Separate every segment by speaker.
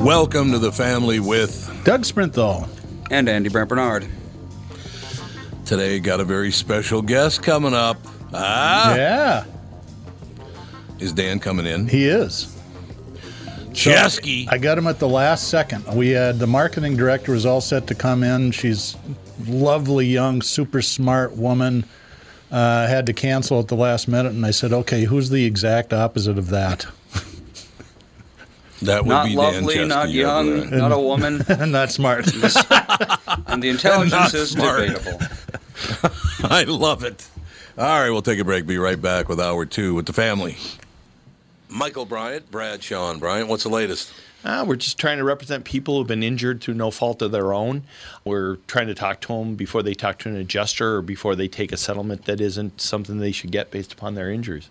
Speaker 1: Welcome to the family with
Speaker 2: Doug Sprinthal.
Speaker 3: And Andy Brant Barnard.
Speaker 1: Today, got a very special guest coming up. Ah,
Speaker 2: Yeah,
Speaker 1: is Dan coming in?
Speaker 2: he is.
Speaker 1: Chesky.
Speaker 2: I got him at the last second. We had the marketing director was all set to come in. She's lovely, young, super smart woman. Uh, had to cancel at the last minute, and I said, "Okay, who's the exact opposite of that?"
Speaker 1: That would
Speaker 3: Not
Speaker 1: be
Speaker 3: lovely,
Speaker 1: Dan
Speaker 3: not young,
Speaker 1: yeah, right.
Speaker 3: not a woman, and
Speaker 2: Not smart.
Speaker 3: and the intelligence
Speaker 1: Not
Speaker 3: is
Speaker 1: smart.
Speaker 3: debatable.
Speaker 1: I love it. All right, we'll take a break. Be right back with hour two with the family. Michael Bryant, Bradshaw and Bryant. What's the latest?
Speaker 4: Uh, we're just trying to represent people who've been injured through no fault of their own. We're trying to talk to them before they talk to an adjuster or before they take a settlement that isn't something they should get based upon their injuries.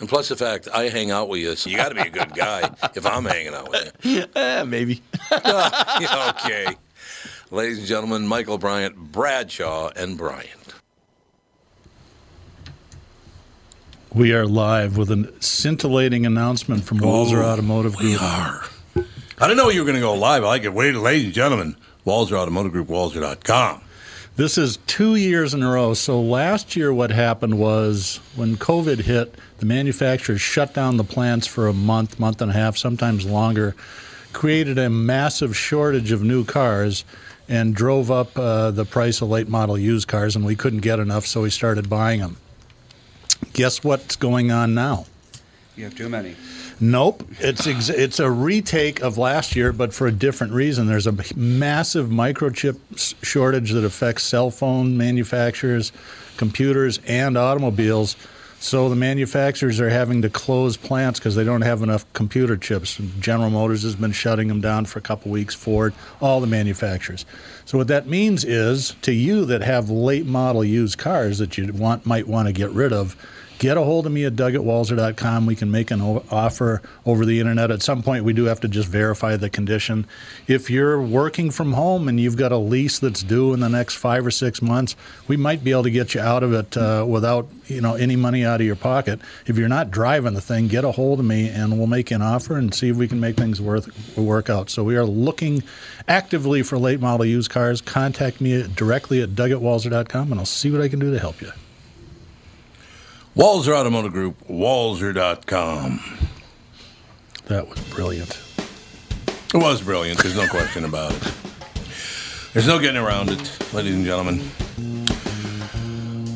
Speaker 1: And plus the fact I hang out with you, so you got to be a good guy if I'm hanging out with you.
Speaker 4: Eh, maybe.
Speaker 1: Yeah, okay. Ladies and gentlemen, Michael Bryant, Bradshaw, and Bryant.
Speaker 2: we are live with a scintillating announcement from Walser Automotive Group.
Speaker 1: We
Speaker 2: Group.
Speaker 1: are. I didn't know you were going to go live. I like it. Wait, ladies and gentlemen, Walser Automotive Group, Walser.com.
Speaker 2: This is two years in a row. So last year, what happened was when COVID hit, the manufacturers shut down the plants for a month, month and a half, sometimes longer, created a massive shortage of new cars, and drove up uh, the price of late model used cars, and we couldn't get enough, so we started buying them. Guess what's going on now?
Speaker 3: You have too many.
Speaker 2: Nope, it's ex- it's a retake of last year, but for a different reason. There's a massive microchip shortage that affects cell phone manufacturers, computers, and automobiles. So the manufacturers are having to close plants because they don't have enough computer chips. General Motors has been shutting them down for a couple weeks. Ford, all the manufacturers. So what that means is, to you that have late model used cars that you want might want to get rid of, get a hold of me at Doug at Walser.com. We can make an offer over the internet. At some point, we do have to just verify the condition. If you're working from home and you've got a lease that's due in the next five or six months, we might be able to get you out of it uh, without you know any money out of your pocket. If you're not driving the thing, get a hold of me and we'll make an offer and see if we can make things worth work out. So we are looking actively for late model used cars. Contact me directly at Doug at Walser.com and I'll see what I can do to help you.
Speaker 1: Walser Automotive Group, Walser.com.
Speaker 2: That was brilliant.
Speaker 1: It was brilliant. There's no question about it. There's no getting around it, ladies and gentlemen.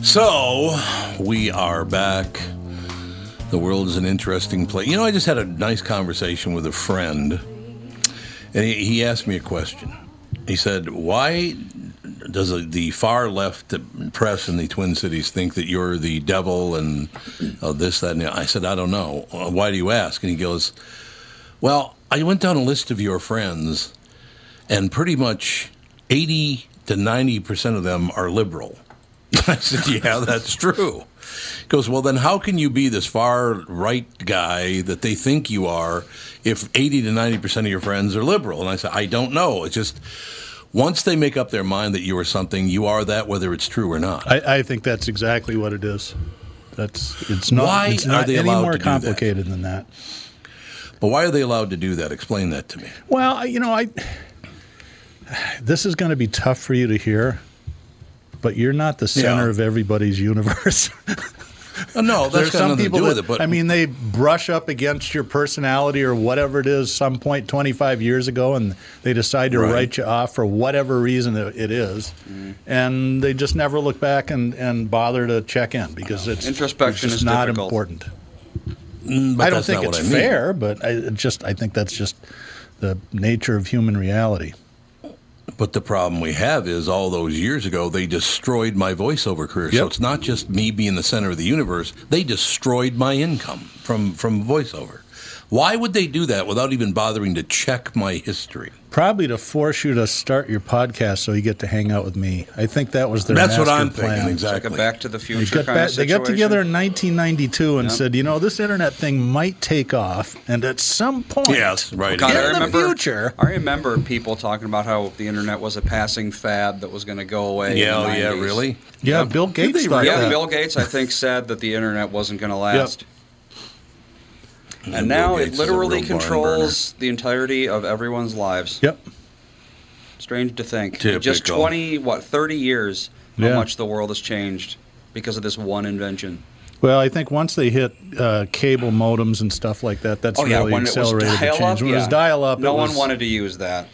Speaker 1: So, we are back. The world is an interesting place. You know, I just had a nice conversation with a friend, and he, he asked me a question. He said, Why does the far left press in the Twin Cities think that you're the devil and uh, this, that, and the I said, I don't know. "Uh, Why do you ask? And he goes, Well, I went down a list of your friends, and pretty much 80 to 90% of them are liberal. I said, Yeah, that's true. He goes, Well, then how can you be this far right guy that they think you are if 80 to 90% of your friends are liberal? And I said, I don't know. It's just once they make up their mind that you are something, you are that, whether it's true or not.
Speaker 2: I, I think that's exactly what it is. That's it's not.
Speaker 1: Why
Speaker 2: it's
Speaker 1: are
Speaker 2: not
Speaker 1: they
Speaker 2: any
Speaker 1: allowed
Speaker 2: more
Speaker 1: to do that?
Speaker 2: complicated than that.
Speaker 1: But why are they allowed to do that? Explain that to me.
Speaker 2: Well, you know, I. This is going to be tough for you to hear, but you're not the center
Speaker 1: Yeah.
Speaker 2: of everybody's universe.
Speaker 1: Oh, no, that's
Speaker 2: There's
Speaker 1: got
Speaker 2: some people
Speaker 1: to do with
Speaker 2: that,
Speaker 1: it. But
Speaker 2: I mean, they brush up against your personality or whatever it is some point 25 years ago, and they decide to
Speaker 1: Right.
Speaker 2: write you off for whatever reason it it is, and they just never look back and, and bother to check in because it's
Speaker 3: Introspection
Speaker 2: it's just
Speaker 3: is
Speaker 2: not
Speaker 3: difficult.
Speaker 2: important.
Speaker 1: Mm, but
Speaker 2: I don't think it's
Speaker 1: I mean.
Speaker 2: fair, but I just I think that's just the nature of human reality.
Speaker 1: But the problem we have is all those years ago, they destroyed my voiceover career. So it's not just me being the center of the universe. They destroyed my income from, from voiceover. Why would they do that without even bothering to check my history?
Speaker 2: Probably to force you to start your podcast so you get to hang out with me. I think that was their
Speaker 1: That's what I'm
Speaker 2: plan.
Speaker 1: thinking,
Speaker 3: It's like
Speaker 1: exactly.
Speaker 3: a Back to the
Speaker 2: They
Speaker 3: Future
Speaker 2: got,
Speaker 3: kind
Speaker 2: back,
Speaker 3: of
Speaker 2: they got together in 1992 and
Speaker 3: Yep.
Speaker 2: said, you know, this internet thing might take off, and at some point,
Speaker 1: Yes, right.
Speaker 3: God,
Speaker 2: in
Speaker 3: I
Speaker 2: the
Speaker 3: remember,
Speaker 2: future.
Speaker 3: I remember people talking about how the internet was a passing fad that was going to go away.
Speaker 1: Yeah,
Speaker 3: in
Speaker 1: oh,
Speaker 3: the
Speaker 1: yeah,
Speaker 3: oh,
Speaker 1: really?
Speaker 2: yeah,
Speaker 3: Yep.
Speaker 2: Bill Gates
Speaker 3: Yeah,
Speaker 2: that.
Speaker 3: Bill Gates, I think, said that the internet wasn't going to last.
Speaker 1: And
Speaker 3: And now it
Speaker 1: Gates is a
Speaker 3: literally controls the entirety of everyone's lives.
Speaker 2: Yep.
Speaker 3: Strange to think. Just 20, what, 30 years, how
Speaker 2: Yeah.
Speaker 3: much the world has changed because of this one invention.
Speaker 2: Well, I think once they hit uh, cable modems and stuff like that, that's
Speaker 3: oh, yeah,
Speaker 2: really accelerated the change. When it was dial up,
Speaker 3: no one
Speaker 2: was,
Speaker 3: wanted to use that.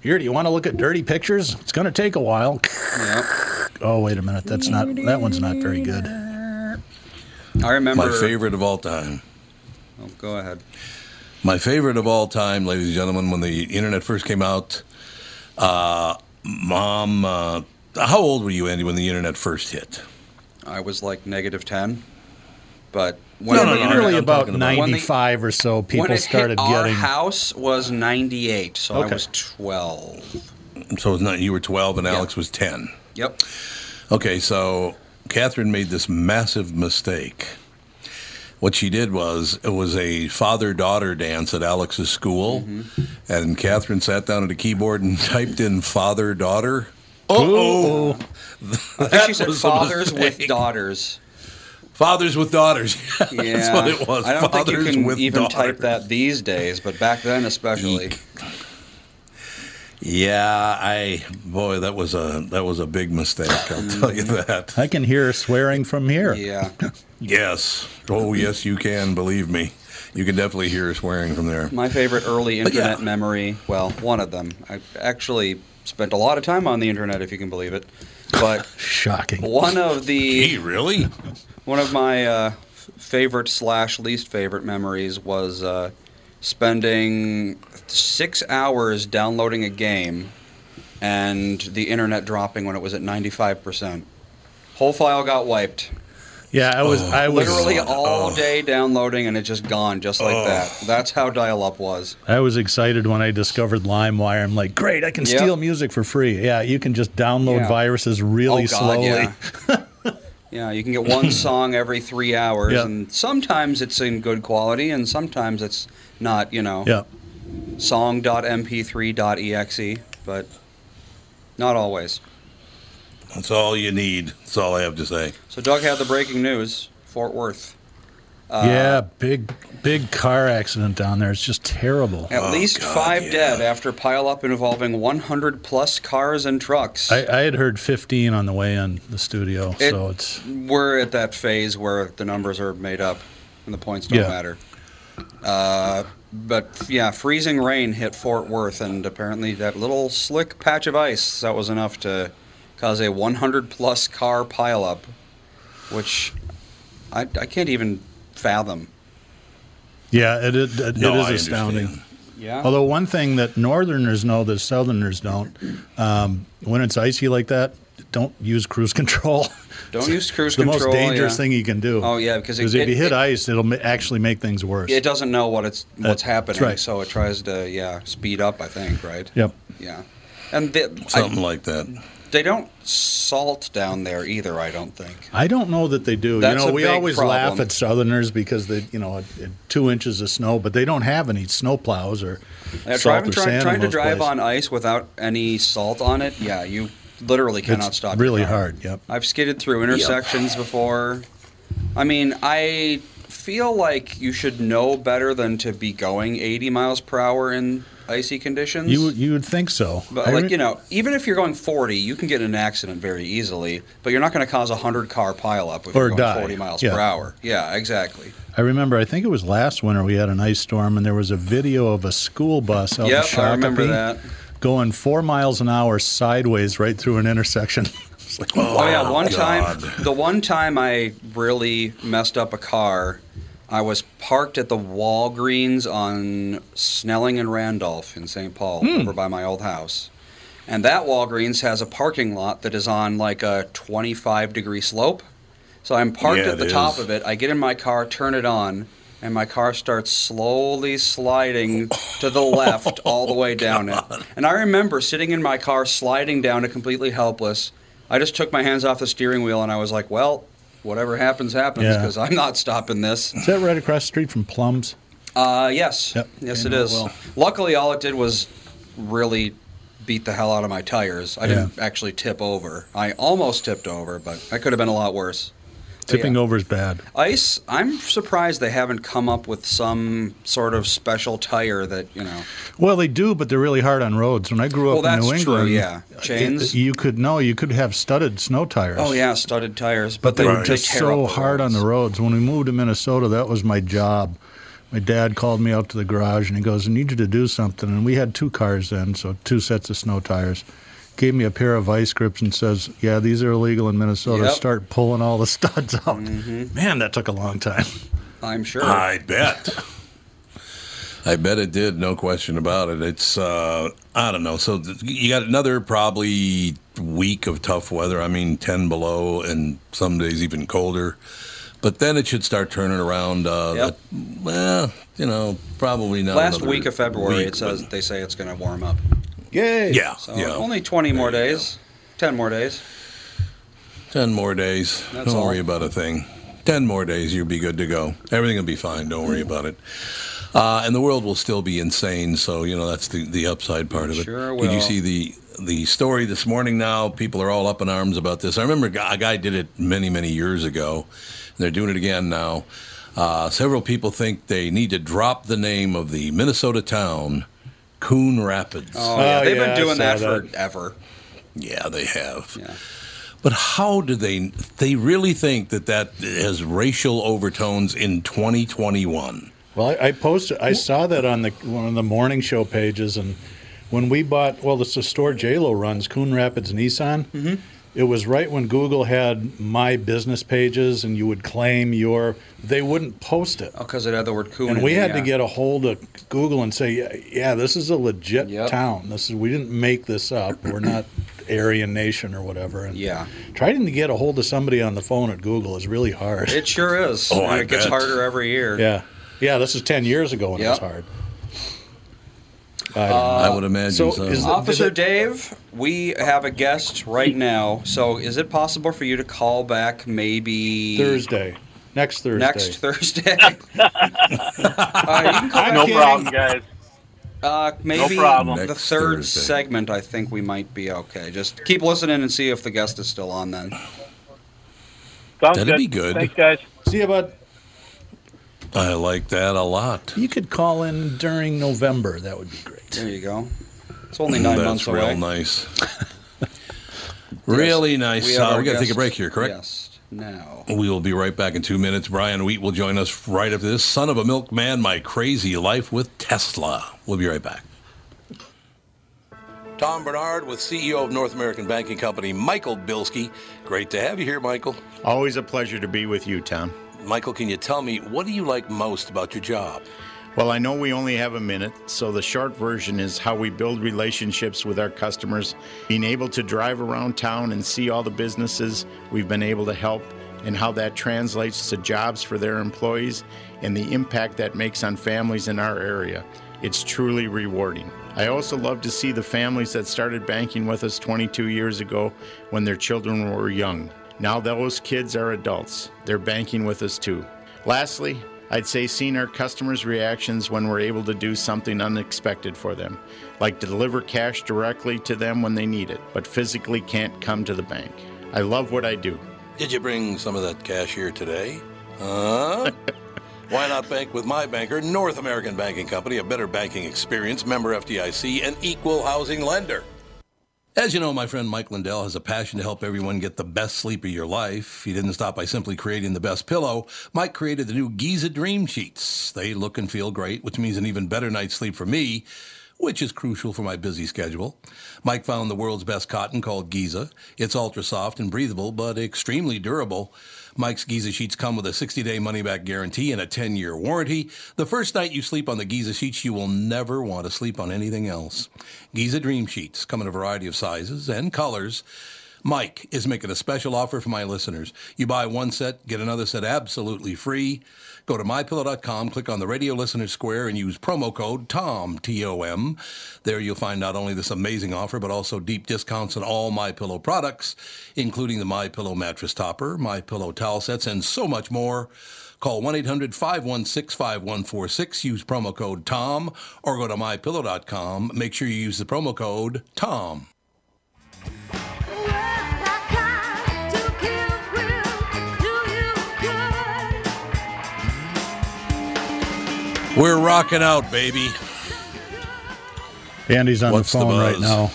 Speaker 2: Here, do you want to look at dirty pictures? It's going to take a while.
Speaker 3: Yep.
Speaker 2: Oh, wait a minute. That's not. That one's not very good.
Speaker 3: I remember.
Speaker 1: My favorite of all time.
Speaker 3: Oh, go ahead.
Speaker 1: My favorite of all time, ladies and gentlemen, when the internet first came out, uh, mom, uh, how old were you, Andy, when the internet first hit?
Speaker 3: I was like negative 10. But when
Speaker 1: No, no, no,
Speaker 2: really
Speaker 1: I'm
Speaker 2: about
Speaker 1: talking about-
Speaker 3: When the-
Speaker 2: 95 or so,
Speaker 3: when
Speaker 2: people
Speaker 3: it
Speaker 2: started
Speaker 3: hit our
Speaker 2: getting.
Speaker 3: house was 98, so I was 12.
Speaker 1: So it's not, you were 12 and Alex was 10.
Speaker 3: Yep.
Speaker 1: Okay, so Catherine made this massive mistake. What she did was it was a father daughter dance at Alex's school, mm-hmm. and Catherine sat down at a keyboard and typed in father daughter. Oh,
Speaker 3: I think she said fathers with daughters.
Speaker 1: Fathers with daughters.
Speaker 3: Yeah.
Speaker 1: That's what it was.
Speaker 3: I don't think you can even
Speaker 1: daughters.
Speaker 3: type that these days, but back then especially.
Speaker 1: Yeah, I boy, that was a that was a big mistake. I'll tell you that.
Speaker 2: I can hear swearing from here.
Speaker 3: Yeah.
Speaker 1: Yes. Oh, yes, you can. Believe me, you can definitely hear swearing from there.
Speaker 3: My favorite early
Speaker 1: But yeah.
Speaker 3: internet memory, well, one of them. I actually spent a lot of time on the internet, if you can believe it. But
Speaker 2: Shocking.
Speaker 3: one of the
Speaker 1: Gee, really?
Speaker 3: One of my uh, favorite slash least favorite memories was uh, spending six hours downloading a game and the internet dropping when it was at 95%. Whole file got wiped.
Speaker 2: Yeah, I was.
Speaker 1: Oh,
Speaker 2: I was.
Speaker 3: Literally oh. all
Speaker 1: oh.
Speaker 3: day downloading and it just gone just like
Speaker 1: Oh.
Speaker 3: that. That's how dial up was.
Speaker 2: I was excited when I discovered LimeWire. I'm like, great! I can
Speaker 3: Yep.
Speaker 2: steal music for free. Yeah, you can just download
Speaker 3: Yeah.
Speaker 2: viruses really
Speaker 3: oh, God,
Speaker 2: slowly.
Speaker 3: Yeah. yeah, you can get one song every three hours,
Speaker 2: Yeah.
Speaker 3: and sometimes it's in good quality, and sometimes it's not, you know.
Speaker 2: Yeah.
Speaker 3: song.mp3.exe, but not always.
Speaker 1: That's all you need. That's all I have to say.
Speaker 3: So Doug had the breaking news: Fort Worth. Uh,
Speaker 2: yeah, big big car accident down there. It's just terrible.
Speaker 3: At
Speaker 1: Oh,
Speaker 3: least
Speaker 1: God,
Speaker 3: five
Speaker 1: yeah.
Speaker 3: dead after pileup involving 100 plus cars and trucks.
Speaker 2: I, I had heard 15 on the way in the studio,
Speaker 3: It-
Speaker 2: so it's
Speaker 3: We're at that phase where the numbers are made up and the points don't
Speaker 2: Yeah.
Speaker 3: matter. Uh, but yeah, freezing rain hit Fort Worth, and apparently that little slick patch of ice that was enough to cause a 100 plus car pileup, which I, I can't even fathom.
Speaker 2: yeah, it, it, it
Speaker 1: No,
Speaker 2: is
Speaker 1: I
Speaker 2: astounding.
Speaker 1: understand.
Speaker 3: Yeah.
Speaker 2: Although one thing that Northerners know that Southerners don't, um, when it's icy like that, don't use cruise control.
Speaker 3: Don't use cruise
Speaker 2: It's the
Speaker 3: control.
Speaker 2: most dangerous
Speaker 3: yeah.
Speaker 2: thing you can do.
Speaker 3: Oh, yeah, because it-
Speaker 2: if you hit
Speaker 3: it-
Speaker 2: ice, it'll ma- actually make things worse.
Speaker 3: It doesn't know what it's what's
Speaker 2: That's
Speaker 3: happening,
Speaker 2: right.
Speaker 3: so it tries to yeah speed up. I think right.
Speaker 2: Yep.
Speaker 3: Yeah, and they,
Speaker 1: Something
Speaker 3: I,
Speaker 1: like that.
Speaker 3: they don't salt down there either. I don't think.
Speaker 2: I don't know that they do.
Speaker 3: That's
Speaker 2: you know,
Speaker 3: a
Speaker 2: we
Speaker 3: big
Speaker 2: always laugh at Southerners because they, you know, at, at two inches of snow, but they don't have any snow plows or
Speaker 3: Yeah,
Speaker 2: salt
Speaker 3: driving,
Speaker 2: or sand.
Speaker 3: trying
Speaker 2: in
Speaker 3: to drive
Speaker 2: places.
Speaker 3: on ice without any salt on it, yeah, you literally cannot
Speaker 2: It's
Speaker 3: stop. your
Speaker 2: really
Speaker 3: car.
Speaker 2: hard. Yep.
Speaker 3: I've skidded through intersections before. I mean, I feel like you should know better than to be going 80 miles per hour in icy conditions.
Speaker 2: You you would think so.
Speaker 3: But
Speaker 2: I
Speaker 3: like
Speaker 2: re-
Speaker 3: you know, even if you're going 40, you can get in an accident very easily. But you're not going to cause a hundred car pileup if
Speaker 2: Or
Speaker 3: you're going
Speaker 2: die.
Speaker 3: 40 miles
Speaker 2: Yeah.
Speaker 3: per hour. Yeah, exactly.
Speaker 2: I remember. I think it was last winter we had an ice storm, and there was a video of a school bus out in
Speaker 3: Yep,
Speaker 2: Shakopee
Speaker 3: I remember that.
Speaker 2: Going four miles an hour sideways right through an intersection. Like,
Speaker 3: Oh yeah, one
Speaker 1: God.
Speaker 3: time, the one time I really messed up a car, I was parked at the Walgreens on Snelling and Randolph in St. Paul,
Speaker 2: Hmm.
Speaker 3: over by my old house. And that Walgreens has a parking lot that is on like a 25 degree slope. So I'm parked
Speaker 1: Yeah,
Speaker 3: at the
Speaker 1: it
Speaker 3: top
Speaker 1: is.
Speaker 3: of it. I get in my car, turn it on, and my car starts slowly sliding to the left all the way down it. And I remember sitting in my car, sliding down it completely helpless. I just took my hands off the steering wheel and I was like, well, whatever happens, happens,
Speaker 2: Yeah.
Speaker 3: because I'm not stopping this.
Speaker 2: Is that right across the street from Plums?
Speaker 3: Uh, yes.
Speaker 2: Yep.
Speaker 3: Yes, it is.
Speaker 2: well.
Speaker 3: Luckily, all it did was really beat the hell out of my tires. I didn't actually tip over. I almost tipped over, but that could have been a lot worse. But
Speaker 2: Tipping
Speaker 3: yeah.
Speaker 2: over is bad.
Speaker 3: Ice, I'm surprised they haven't come up with some sort of special tire that, you know.
Speaker 2: Well, they do, but they're really hard on roads. When I grew up
Speaker 3: Well,
Speaker 2: in New
Speaker 3: that's true,
Speaker 2: England,
Speaker 3: yeah. Chains?
Speaker 2: it- you could no, you could have studded snow tires.
Speaker 3: Oh, yeah, studded tires.
Speaker 2: but they were just so hard on the roads. When we moved to Minnesota, that was my job. My dad called me out to the garage and he goes, "I need you to do something." And we had two cars then, so two sets of snow tires. Gave me a pair of vice grips and says, "Yeah, these are illegal in Minnesota.
Speaker 3: Yep.
Speaker 2: Start pulling all the studs out."
Speaker 3: Mm-hmm.
Speaker 2: Man, that took a long time.
Speaker 3: I'm sure.
Speaker 1: I bet. I bet it did, no question about it. It's uh, I don't know. So th- you got another probably week of tough weather. I mean, ten below, and some days even colder. But then it should start turning around. Uh,
Speaker 3: Yep.
Speaker 1: that- well, you know, probably not.
Speaker 3: Last week of February,
Speaker 1: week,
Speaker 3: it says
Speaker 1: but-
Speaker 3: they say it's going to warm up.
Speaker 2: Yay!
Speaker 1: Yeah,
Speaker 3: So
Speaker 1: yeah.
Speaker 3: only 20 more
Speaker 1: There you
Speaker 3: days, 10 more days.
Speaker 1: Ten more days.
Speaker 3: That's
Speaker 1: Don't
Speaker 3: all.
Speaker 1: worry about a thing. Ten more days, you'll be good to go. Everything will be fine. Don't worry about it. Uh, and the world will still be insane. So you know that's the, the upside part of it.
Speaker 3: Sure
Speaker 1: Did you see the the story this morning? Now people are all up in arms about this. I remember a guy, a guy did it many many years ago. And they're doing it again now. Uh, several people think they need to drop the name of the Minnesota town, Coon Rapids.
Speaker 3: Oh, yeah.
Speaker 2: Oh,
Speaker 3: They've
Speaker 2: yeah,
Speaker 3: been doing that,
Speaker 2: that.
Speaker 3: forever.
Speaker 1: Yeah, they have.
Speaker 3: Yeah.
Speaker 1: But how do they? They really think that that has racial overtones in 2021?
Speaker 2: Well, I, I posted. I saw that on the one of the morning show pages, and when we bought, well, it's the store J Lo runs, Coon Rapids Nissan. Mm-hmm. It was right when Google had my business pages, and you would claim your. They wouldn't post it,
Speaker 3: Oh, because it had the word coon.
Speaker 2: and we
Speaker 3: it,
Speaker 2: had to get a hold of Google and say, yeah, yeah this is a legit
Speaker 3: Yep.
Speaker 2: town. This is we didn't make this up. We're not Aryan Nation or whatever. And
Speaker 3: Yeah.
Speaker 2: trying to get a hold of somebody on the phone at Google is really hard.
Speaker 3: It sure is.
Speaker 1: Oh,
Speaker 3: and
Speaker 1: I
Speaker 3: it gets harder every year.
Speaker 2: Yeah, yeah. This is ten years ago when it was hard. I don't.
Speaker 1: I would imagine
Speaker 2: so
Speaker 1: so.
Speaker 2: is the-
Speaker 3: Officer
Speaker 2: did it-
Speaker 3: Dave, we have a guest right now. So is it possible for you to call back maybe
Speaker 2: Thursday, next Thursday.
Speaker 3: next Thursday? uh, you can call
Speaker 5: No
Speaker 3: back
Speaker 5: problem, guys.
Speaker 3: Uh, maybe
Speaker 5: problem.
Speaker 3: the
Speaker 1: Next
Speaker 3: third
Speaker 1: Thursday.
Speaker 3: segment, I think we might be okay. Just keep listening and see if the guest is still on then.
Speaker 5: Sounds
Speaker 1: That'd
Speaker 5: good.
Speaker 1: be good.
Speaker 5: Thanks, guys.
Speaker 2: See you, bud.
Speaker 1: I like that a lot.
Speaker 2: You could call in during November. That would be great.
Speaker 3: There you go. It's only nine
Speaker 1: That's
Speaker 3: months
Speaker 1: real
Speaker 3: away.
Speaker 1: nice. really nice.
Speaker 3: We
Speaker 1: Uh, we
Speaker 3: our
Speaker 1: got to take a break here, correct?
Speaker 3: Yes. Now.
Speaker 1: We will be right back in two minutes. Brian Wheat will join us right after this. Son of a milkman, my crazy life with Tesla. We'll be right back. Tom Barnard with CEO of North American Banking Company, Michael Bilski. Great to have you here, Michael.
Speaker 6: Always a pleasure to be with you, Tom.
Speaker 1: Michael, can you tell me what do you like most about your job?
Speaker 6: Well, I know we only have a minute, so the short version is how we build relationships with our customers, being able to drive around town and see all the businesses we've been able to help, and how that translates to jobs for their employees and the impact that makes on families in our area. It's truly rewarding. I also love to see the families that started banking with us 22 years ago when their children were young. Now those kids are adults. They're banking with us too. Lastly, I'd say seeing our customers' reactions when we're able to do something unexpected for them, like deliver cash directly to them when they need it, but physically can't come to the bank. I love what I do.
Speaker 1: Did you bring some of that cash here today? Huh? Why not bank with my banker, North American Banking Company, a better banking experience, member FDIC, and equal housing lender? As you know, my friend Mike Lindell has a passion to help everyone get the best sleep of your life. He didn't stop by simply creating the best pillow. Mike created the new Giza Dream Sheets. They look and feel great, which means an even better night's sleep for me which is crucial for my busy schedule. Mike found the world's best cotton called Giza. It's ultra soft and breathable, but extremely durable. Mike's Giza sheets come with a 60 day money back guarantee and a 10 year warranty. The first night you sleep on the Giza sheets, you will never want to sleep on anything else. Giza Dream Sheets come in a variety of sizes and colors. Mike is making a special offer for my listeners. You buy one set, get another set absolutely free. Go to mypillow.com, click on the radio listener square, and use promo code TOM, T O M. There you'll find not only this amazing offer, but also deep discounts on all My Pillow products, including the My Pillow mattress topper, My Pillow towel sets, and so much more. Call 1 800 516 5146. Use promo code TOM or go to mypillow.com. Make sure you use the promo code TOM. We're rocking out, baby.
Speaker 2: Andy's on
Speaker 1: What's
Speaker 2: the
Speaker 1: the
Speaker 2: phone right now.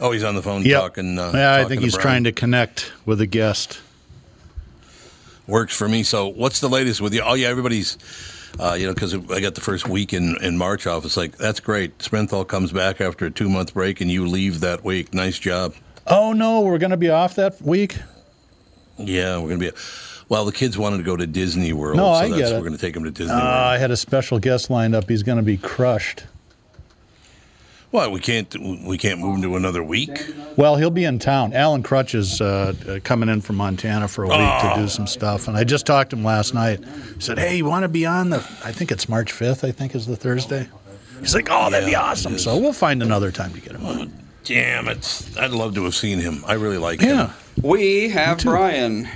Speaker 1: Oh, he's on the phone
Speaker 2: Yep.
Speaker 1: talking. Uh,
Speaker 2: yeah, I think he's
Speaker 1: Brian.
Speaker 2: trying to connect with a guest.
Speaker 1: Works for me. So, what's the latest with you? Oh, yeah, everybody's, uh, you know, because I got the first week in, in March off. It's like, that's great. Sprinthal comes back after a two month break and you leave that week. Nice job.
Speaker 2: Oh no, we're going to be off that week.
Speaker 1: Yeah, we're going to be. Well, the kids wanted to go to Disney World.
Speaker 2: No,
Speaker 1: so
Speaker 2: I
Speaker 1: that's,
Speaker 2: get it.
Speaker 1: We're going to take them to Disney
Speaker 2: Uh,
Speaker 1: World.
Speaker 2: I had a special guest lined up. He's going to be crushed.
Speaker 1: Well, we can't we can't move him to another week.
Speaker 2: Well, he'll be in town. Alan Crutch is uh, uh, coming in from Montana for a week to
Speaker 1: Oh.
Speaker 2: do some stuff, and I just talked to him last night. He said, "Hey, you want to be on the? I think it's March fifth. I think is the Thursday." He's like, "Oh, that'd be awesome." So we'll find another time to get him on.
Speaker 1: Damn it! I'd love to have seen him. I really like him.
Speaker 2: Yeah.
Speaker 3: We have Brian.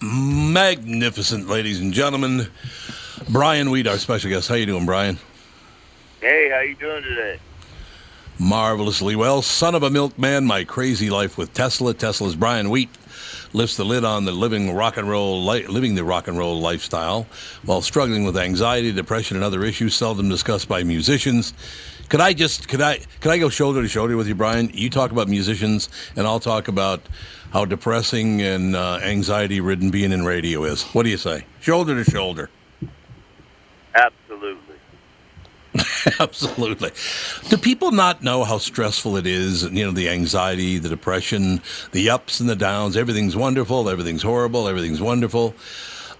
Speaker 1: Magnificent, ladies and gentlemen. Brian Wheat, our special guest. How you doing, Brian?
Speaker 5: Hey, how you doing today?
Speaker 1: Marvelously well. Son of a milkman, my crazy life with Tesla. Tesla's Brian Wheat lifts the lid on the living rock and roll li- living the rock and roll lifestyle while struggling with anxiety, depression, and other issues seldom discussed by musicians. Could I just could I could I go shoulder to shoulder with you, Brian? You talk about musicians, and I'll talk about how depressing and uh, anxiety ridden being in radio is. What do you say? Shoulder to shoulder.
Speaker 5: Absolutely.
Speaker 1: Absolutely. Do people not know how stressful it is? You know, the anxiety, the depression, the ups and the downs. Everything's wonderful, everything's horrible, everything's wonderful.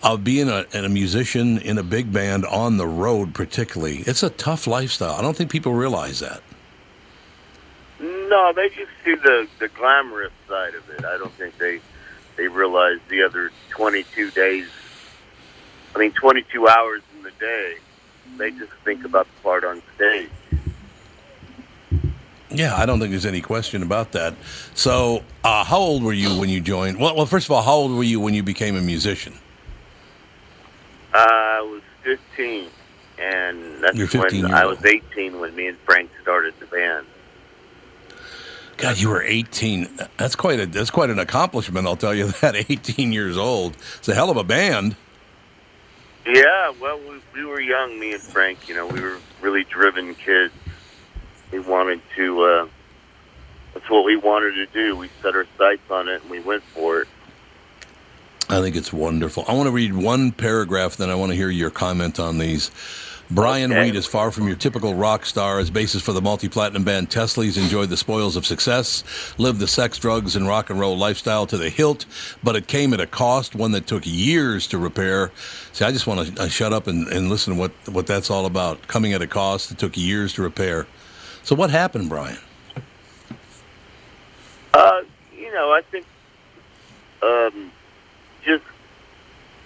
Speaker 1: Of being a, a musician in a big band on the road, particularly, it's a tough lifestyle. I don't think people realize that.
Speaker 5: No, they just see the the glamorous side of it. I don't think they they realize the other 22 days. I mean, 22 hours in the day. They just think about the part on stage.
Speaker 1: Yeah, I don't think there's any question about that. So, uh, how old were you when you joined? Well, well, first of all, how old were you when you became a musician?
Speaker 5: I was 15, and that's
Speaker 1: You're 15
Speaker 5: when I was 18 when me and Frank started the band.
Speaker 1: God, you were 18. That's quite a that's quite an accomplishment. I'll tell you that. 18 years old. It's a hell of a band.
Speaker 5: Yeah, well, we, we were young, me and Frank. You know, we were really driven kids. We wanted to. Uh, that's what we wanted to do. We set our sights on it, and we went for it.
Speaker 1: I think it's wonderful. I want to read one paragraph, then I want to hear your comment on these. Brian
Speaker 5: Okay.
Speaker 1: Wheat is far from your typical rock star. As bassist for the multi-platinum band Tesla, he's enjoyed the spoils of success, lived the sex, drugs, and rock and roll lifestyle to the hilt, but it came at a cost, one that took years to repair. See, I just want to uh, shut up and, and listen to what, what that's all about. Coming at a cost that took years to repair. So what happened, Brian?
Speaker 5: Uh, you know, I think um, just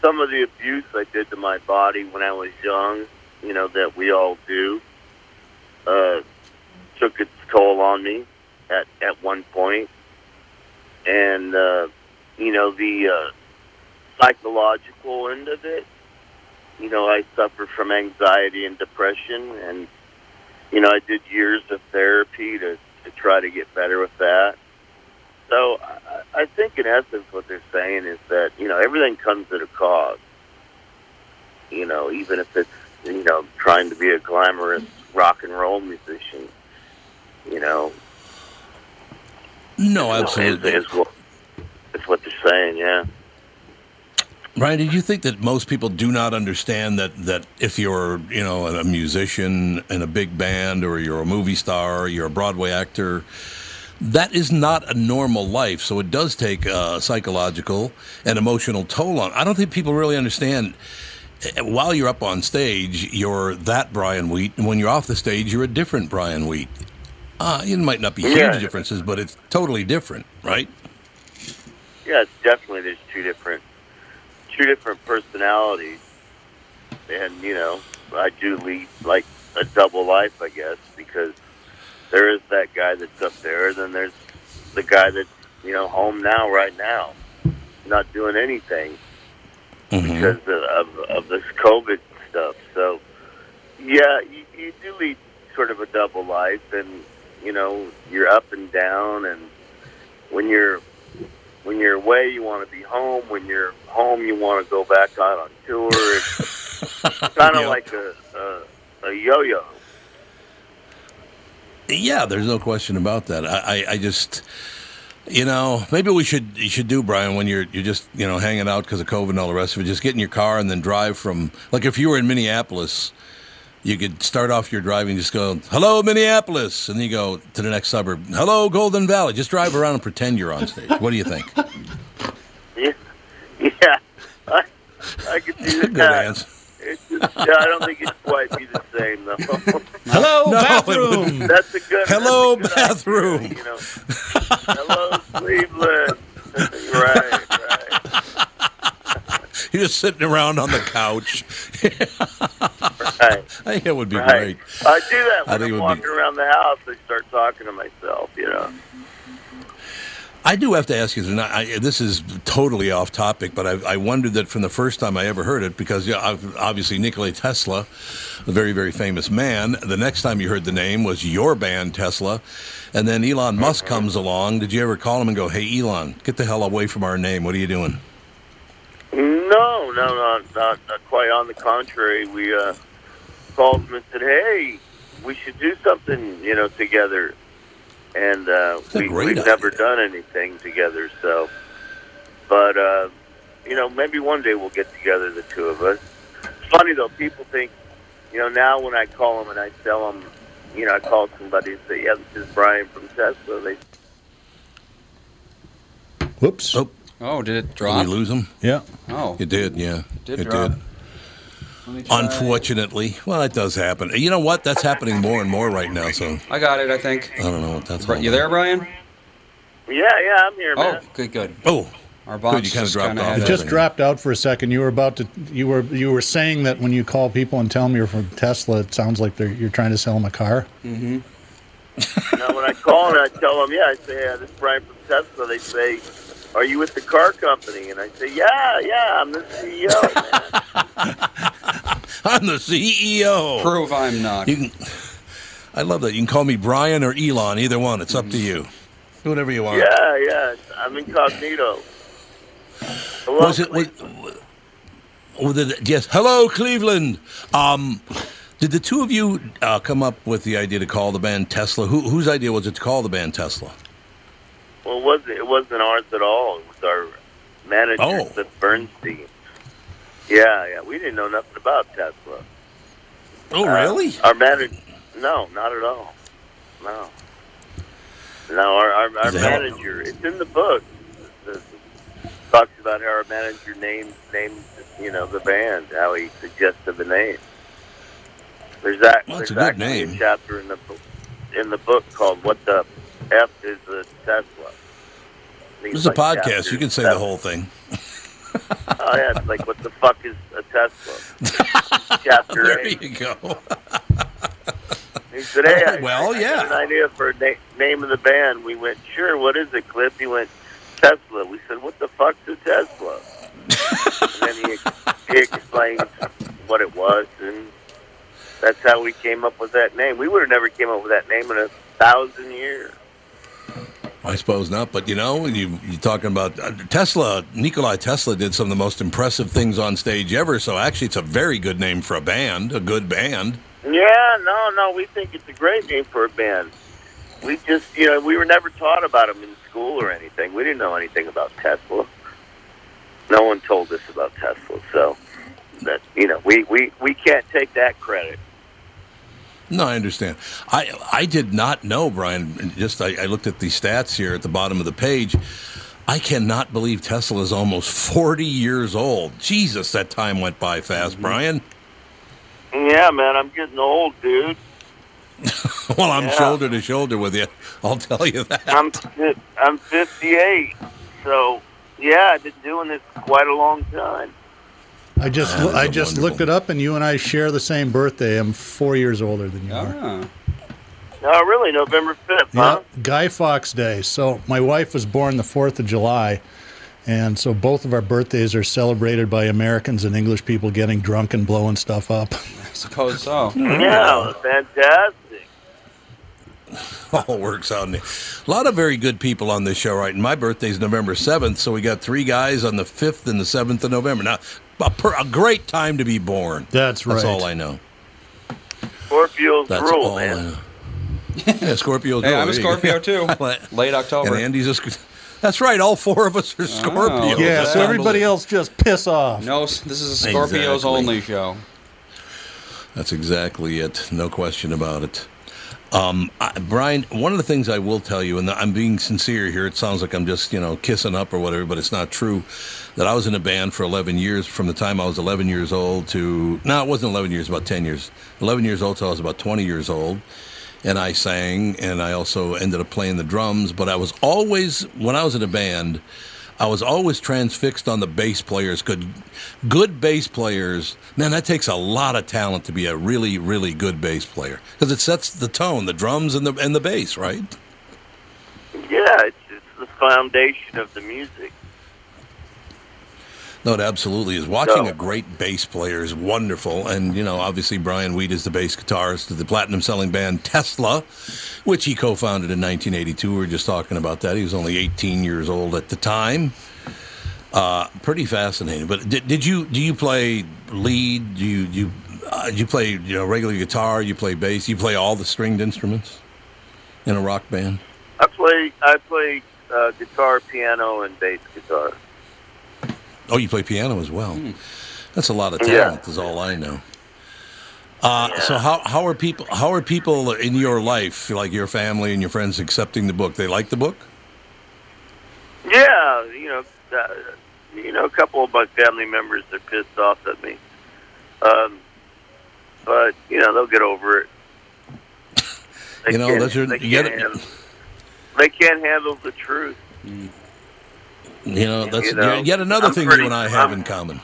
Speaker 5: some of the abuse I did to my body when I was young, you know, that we all do, uh, took its toll on me at, at one point. And, uh, you know, the uh, psychological end of it, you know, I suffer from anxiety and depression. And, you know, I did years of therapy to, to try to get better with that. So I, I think, in essence, what they're saying is that you know everything comes at a cost. You know, even if it's you know trying to be a glamorous rock and roll musician. You know,
Speaker 1: No, absolutely.
Speaker 5: is, what, is what they're saying. Yeah.
Speaker 1: Brian, did you think that most people do not understand that, that if you're, you know, a musician in a big band or you're a movie star or you're a Broadway actor, that is not a normal life. So it does take a psychological and emotional toll on. I don't think people really understand. While you're up on stage, you're that Brian Wheat, and when you're off the stage, you're a different Brian Wheat. Uh, it might not be huge
Speaker 5: Yeah.
Speaker 1: differences, but it's totally different, right?
Speaker 5: Yeah, it's definitely there's two different two different personalities, and you know I do lead like a double life, I guess, because there is that guy that's up there, and then there's the guy that's you know home now, right now, not doing anything
Speaker 1: Mhm.
Speaker 5: because of, of, of this COVID stuff. So, yeah, you, you do lead sort of a double life, and you know you're up and down, and when you're when you're away, you want to be home. When you're home, you want to go back out on tour. It's kind of like a, a a yo-yo.
Speaker 1: Yeah, there's no question about that. I, I, I just, you know, maybe we should you should do Brian when you're you're just you know hanging out because of COVID and all the rest of it. Just get in your car and then drive from like if you were in Minneapolis, you could start off your driving just go hello Minneapolis, and then you go to the next suburb. Hello Golden Valley. Just drive around and pretend you're on stage. What do you think?
Speaker 5: Yeah, yeah. I, I could
Speaker 1: Good
Speaker 5: that.
Speaker 1: answer.
Speaker 5: It's just, yeah, I don't think it'd quite be the same though.
Speaker 2: Hello,
Speaker 1: No,
Speaker 2: bathroom.
Speaker 5: That's a good.
Speaker 1: Hello,
Speaker 5: a good
Speaker 1: bathroom.
Speaker 5: idea, you know. Hello, Cleveland. right, right,
Speaker 1: You're just sitting around on the couch.
Speaker 5: right.
Speaker 1: I think it would be
Speaker 5: Right.
Speaker 1: great.
Speaker 5: I do that
Speaker 1: I think
Speaker 5: I'm walking
Speaker 1: be-
Speaker 5: around the house. I start talking to myself, you know.
Speaker 1: I do have to ask you tonight. I, this is totally off topic, but I, I wondered that from the first time I ever heard it, because yeah, obviously Nikola Tesla, a very very famous man. The next time you heard the name was your band Tesla, and then Elon Musk comes along. Did you ever call him and go, "Hey Elon, get the hell away from our name. What are you doing?"
Speaker 5: No, no, not, not, not quite. On the contrary, we uh, called him and said, "Hey, we should do something, you know, together." And uh, we, we've never done anything together, so. But uh, you know, maybe one day we'll get together, the two of us. It's funny though; people think, you know, now when I call them and I tell them, you know, I call somebody and say, "Yeah, this is Brian from Tesla," they
Speaker 2: Whoops.
Speaker 1: Oh,
Speaker 3: Oh, did it drop?
Speaker 1: did
Speaker 3: drop?
Speaker 1: we lose him?
Speaker 2: Yeah.
Speaker 3: Oh,
Speaker 1: It did, yeah.
Speaker 3: did
Speaker 1: it
Speaker 3: drop.
Speaker 1: did.
Speaker 3: Let me try-
Speaker 1: Unfortunately, well, it does happen. You know what? That's happening more and more right now. So
Speaker 3: I got it. I think.
Speaker 1: I don't know what that's.
Speaker 3: Bri- You there, Brian?
Speaker 5: Yeah, yeah, I'm here,
Speaker 3: Oh, good, good.
Speaker 1: Oh,
Speaker 3: Our box
Speaker 1: Good, you kinda
Speaker 3: just
Speaker 1: dropped off.
Speaker 2: It just dropped out for a second. You were about to. You were you were saying that when you call people and tell them you're from Tesla, it sounds like they're, you're trying to sell them a car. Mm-hmm.
Speaker 5: now, when I call and I tell them, yeah, I say, yeah, this is Brian from Tesla. They say, are you with the car company? And I say, yeah, yeah, I'm the CEO, man.
Speaker 1: I'm the CEO.
Speaker 3: Prove I'm not.
Speaker 1: You can. I love that. You can call me Brian or Elon, either one. It's up to you. Do whatever you want.
Speaker 5: yeah, yeah, I'm incognito. Hello,
Speaker 1: Was it? Was, was it yes. Hello, Cleveland. Um, did the two of you uh, come up with the idea to call the band Tesla? Who, whose idea was it to call the band Tesla?
Speaker 5: Well, it wasn't, it wasn't ours at all. It was our manager,
Speaker 1: Oh.
Speaker 5: Cliff Burnstein. Yeah, yeah, we didn't know nothing about Tesla.
Speaker 1: Oh,
Speaker 5: Uh,
Speaker 1: really?
Speaker 5: Our manager, no, not at all. No. No, our, our, our manager, it's in the book. It talks about how our manager named, named, you know, the band, how he suggested the name. There's, that,
Speaker 1: Well, it's
Speaker 5: there's
Speaker 1: a good name.
Speaker 5: a chapter in the, book- in the book called What the F is a Tesla?
Speaker 1: This is
Speaker 5: it's
Speaker 1: a podcast. You can say the whole thing.
Speaker 5: Oh, yeah, it's like, what the fuck is a Tesla? chapter
Speaker 1: There
Speaker 5: 8.
Speaker 1: you go.
Speaker 5: He said, "Hey, I,
Speaker 1: Well,
Speaker 5: I
Speaker 1: yeah.
Speaker 5: an idea for a na- name of the band." We went, "Sure, what is it, Cliff?" He went, "Tesla." We said, "What the fuck's a Tesla?" and then he, he explained what it was, and that's how we came up with that name. We would have never came up with that name in a thousand years.
Speaker 1: I suppose not, but you know, you, you're talking about uh, Tesla. Nikolai Tesla did some of the most impressive things on stage ever. So actually, it's a very good name for a band, a good band.
Speaker 5: Yeah, no, no, we think it's a great name for a band. We just, you know, we were never taught about them in school or anything. We didn't know anything about Tesla. no one told us about Tesla, so that you know we we we can't take that credit.
Speaker 1: No, I understand. I I did not know, Brian. Just I, I looked at the stats here at the bottom of the page. I cannot believe Tesla is almost 40 years old. Jesus, that time went by fast, mm-hmm. Brian.
Speaker 5: Yeah, man, I'm getting old, dude.
Speaker 1: well, I'm
Speaker 5: Yeah.
Speaker 1: shoulder to shoulder with you. I'll tell you that.
Speaker 5: I'm I'm 58, so yeah, I've been doing this quite a long time.
Speaker 2: I just
Speaker 1: Ah,
Speaker 2: I just
Speaker 1: wonderful.
Speaker 2: looked it up, and you and I share the same birthday. I'm four years older than you are.
Speaker 3: Ah.
Speaker 5: Oh, really? November 5th, huh?
Speaker 2: Yeah, Guy Fawkes Day. So my wife was born the fourth of July, and so both of our birthdays are celebrated by Americans and English people getting drunk and blowing stuff up.
Speaker 3: I suppose so.
Speaker 5: Yeah, fantastic.
Speaker 1: all works out. A lot of very good people on this show, right? And my birthday's November 7th, so we got three guys on the 5th and the 7th of November. Now, a, per, a great time to be born.
Speaker 2: That's right.
Speaker 1: That's all I know.
Speaker 5: Scorpios
Speaker 1: That's
Speaker 5: rule,
Speaker 1: all I
Speaker 5: man.
Speaker 1: know. Yeah, Scorpios.
Speaker 3: Hey. I'm a
Speaker 1: There you go.
Speaker 3: Scorpio too. Late October.
Speaker 1: And Andy's a. Sc- That's right. All four of us are oh, Scorpios.
Speaker 2: Yeah, so everybody else just piss off.
Speaker 3: No, this is a Scorpios
Speaker 1: Exactly.
Speaker 3: only show.
Speaker 1: That's exactly it. No question about it. Um, I, Brian, one of the things I will tell you, and I'm being sincere here, it sounds like I'm just, you know, kissing up or whatever, but it's not true, that I was in a band for 11 years, from the time I was 11 years old to, no, it wasn't 11 years, about 10 years. 11 years old till I was about 20 years old. And I sang, and I also ended up playing the drums, but I was always, when I was in a band, I was always transfixed on the bass players. Good, good bass players. Man, that takes a lot of talent to be a really, really good bass player because it sets the tone, the drums and the and the bass, right?
Speaker 5: Yeah, it's, it's the foundation of the music.
Speaker 1: No, it absolutely is. Watching
Speaker 5: No.
Speaker 1: a great bass player is wonderful, and you know, obviously Brian Wheat is the bass guitarist of the platinum-selling band Tesla, which he co-founded in 1982. We were just talking about that. He was only 18 years old at the time. Uh, pretty fascinating. But did, did you do you play lead? Do you do you uh, do you play you know regular guitar? You play bass? You play all the stringed instruments in a rock band?
Speaker 5: I play I play uh, guitar, piano, and bass guitar.
Speaker 1: Oh, you play piano as well. That's a lot of
Speaker 5: Yeah.
Speaker 1: talent. Is all I know. Uh, So how how are people how are people in your life, like your family and your friends, accepting the book? They like the book.
Speaker 5: Yeah, you know, uh, you know, a couple of my family members are pissed off at me, um, but you know they'll get over it. They
Speaker 1: You know, that's your-
Speaker 5: they
Speaker 1: you
Speaker 5: can't handle, they can't handle the truth.
Speaker 1: You know, that's
Speaker 5: You know,
Speaker 1: yet another
Speaker 5: I'm
Speaker 1: thing
Speaker 5: pretty-
Speaker 1: you and I have
Speaker 5: I'm-
Speaker 1: in common.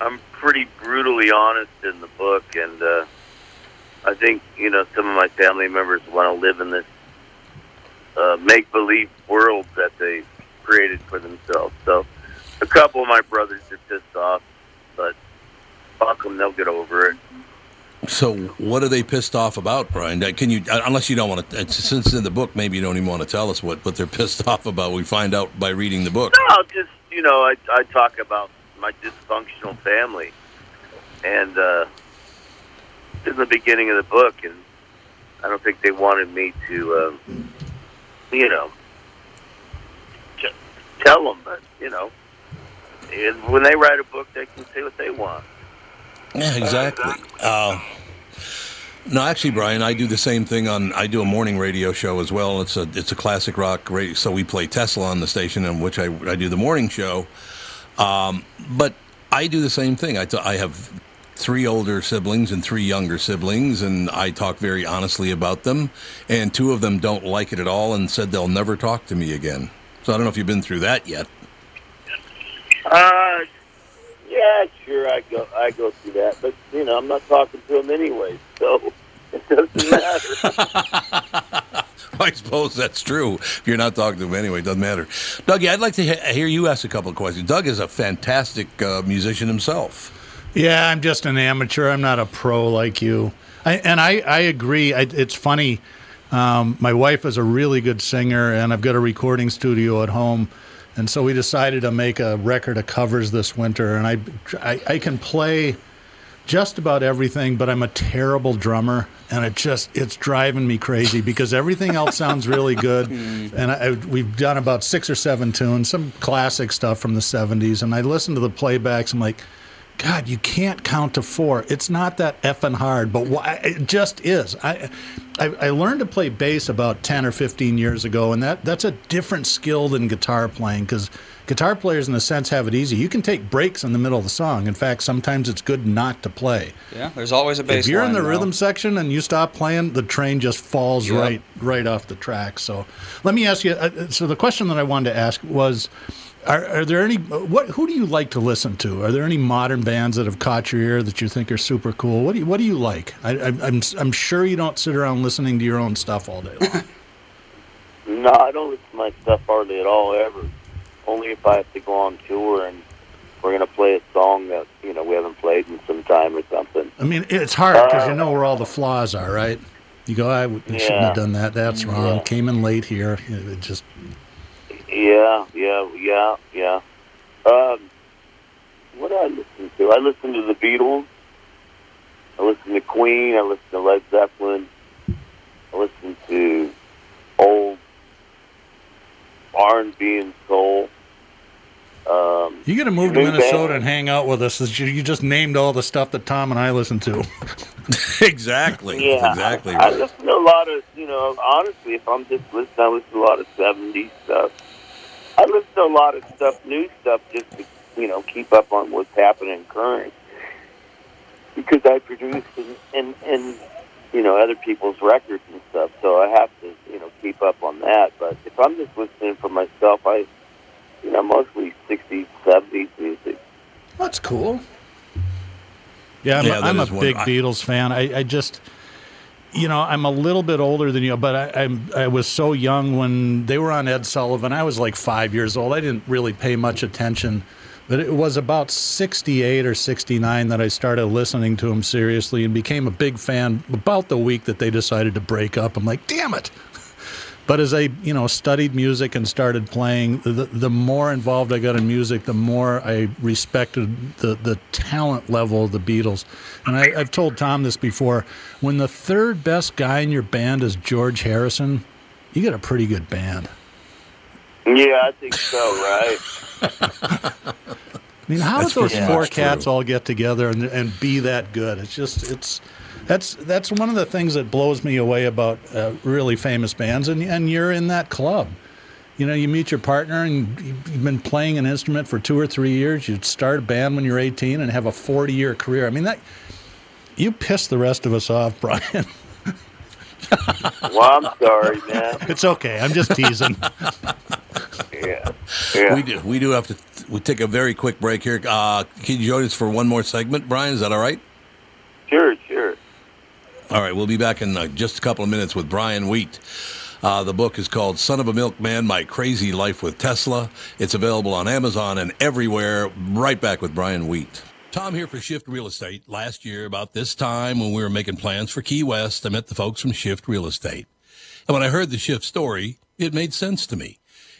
Speaker 5: I'm pretty brutally honest in the book, and uh, I think you know some of my family members want to live in this uh, make-believe world that they created for themselves. So, a couple of my brothers are pissed off, but fuck them, they'll get over it.
Speaker 1: So, what are they pissed off about, Brian? Uh, Can you, uh, unless you don't want to, since it's in the book, maybe you don't even want to tell us what, what they're pissed off about. We find out by reading the book.
Speaker 5: No, just you know, I I talk about my dysfunctional family, and uh, in the beginning of the book, and I don't think they wanted me to, um, you know, t- tell them, but you know, and when they write a book, they can say what they want.
Speaker 1: Yeah, exactly. Uh, no, actually, Brian, I do the same thing on. I do a morning radio show as well. It's a it's a classic rock radio. So we play Tesla on the station, in which I I do the morning show. Um, but I do the same thing. I t- I have three older siblings and three younger siblings, and I talk very honestly about them. And two of them don't like it at all, and said they'll never talk to me again. So I don't know if you've been through that yet.
Speaker 5: Uh, yeah, sure, I go I go through that, but you know, I'm not talking to him anyway, so it doesn't matter.
Speaker 1: I suppose that's true. If you're not talking to him anyway, it doesn't matter. Dougie, I'd like to he- hear you ask a couple of questions. Doug is a fantastic uh, musician himself.
Speaker 2: Yeah, I'm just an amateur. I'm not a pro like you. I, and I, I agree. I, it's funny. Um, my wife is a really good singer, and I've got a recording studio at home. And so we decided to make a record of covers this winter. And I, I, I can play just about everything, but I'm a terrible drummer, and it just it's driving me crazy because everything else sounds really good, mm. and I, we've done about six or seven tunes, some classic stuff from the '70s, and I listen to the playbacks. I'm like. God, you can't count to four. It's not that effing hard, but why, it just is. I, I, I learned to play bass about ten or fifteen years ago, and that that's a different skill than guitar playing because guitar players, in a sense, have it easy. You can take breaks in the middle of the song. In fact, sometimes it's good not to play.
Speaker 3: Yeah, there's always a bass
Speaker 2: If you're in the
Speaker 3: though.
Speaker 2: rhythm section and you stop playing, the train just falls
Speaker 3: Yep.
Speaker 2: right right off the track. So, let me ask you. Uh, so, the question that I wanted to ask was. Are, are there any what who do you like to listen to? Are there any modern bands that have caught your ear that you think are super cool? What do you what do you like? I, I, I'm I'm sure you don't sit around listening to your own stuff all day long.
Speaker 5: No, I don't listen to my stuff hardly at all ever. Only if I have to go on tour and we're gonna play a song that you know we haven't played in some time or something.
Speaker 2: I mean, it's hard because you uh, know where all the flaws are, right? You go, ah, I w- shouldn't have done that. That's wrong.
Speaker 5: Yeah.
Speaker 2: Came in late here. It just
Speaker 5: Yeah, yeah, yeah, yeah. Um, what do I listen to? I listen to the Beatles. I listen to Queen. I listen to Led Zeppelin. I listen to old R and B and soul. Um,
Speaker 2: you got to move to Minnesota
Speaker 5: band.
Speaker 2: and hang out with us. You you just named all the stuff that Tom and I listen to.
Speaker 1: exactly.
Speaker 5: Yeah,
Speaker 1: Exactly.
Speaker 5: I
Speaker 1: right.
Speaker 5: listen to a lot of, you know, honestly, if I'm just listening, I listen to a lot of 70s stuff. I listen to a lot of stuff, new stuff, just to, you know, keep up on what's happening current. Because I produce and, and, and, you know, other people's records and stuff, so I have to, you know, keep up on that. But if I'm just listening for myself, I, you know, mostly 60s, 70s music.
Speaker 2: That's cool. Yeah, I'm,
Speaker 1: Yeah,
Speaker 2: I'm a
Speaker 1: is one-
Speaker 2: big Beatles fan. I, I just, you know, I'm a little bit older than you, but I, I'm I was so young when they were on Ed Sullivan. I was like five years old. I didn't really pay much attention, but it was about 68 or 69 that I started listening to them seriously and became a big fan. About the week that they decided to break up, I'm like, damn it. But as I, you know, studied music and started playing, the, the more involved I got in music, the more I respected the, the talent level of the Beatles. And I, I've told Tom this before. When the third best guy in your band is George Harrison, you got a pretty good band.
Speaker 5: Yeah, I think so, right?
Speaker 2: I mean, how
Speaker 1: That's
Speaker 2: did those
Speaker 1: pretty
Speaker 2: four
Speaker 1: much
Speaker 2: cats
Speaker 1: true.
Speaker 2: all get together and, and be that good? It's just it's that's that's one of the things that blows me away about uh, really famous bands, and and you're in that club. You know, you meet your partner and you've you've been playing an instrument for two or three years. You start a band when you're 18 and have a 40 year career. I mean, that you piss the rest of us off, Brian.
Speaker 5: Well, I'm sorry, man.
Speaker 2: It's okay. I'm just teasing.
Speaker 5: Yeah, yeah.
Speaker 1: We do. We do have to. We take a very quick break here. Uh, can you join us for one more segment, Brian? Is that all right? All right, we'll be back in uh, just a couple of minutes with Brian Wheat. Uh, the book is called Son of a Milkman My Crazy Life with Tesla. It's available on Amazon and everywhere. Right back with Brian Wheat. Tom here for Shift Real Estate. Last year, about this time when we were making plans for Key West, I met the folks from Shift Real Estate. And when I heard the Shift story, it made sense to me.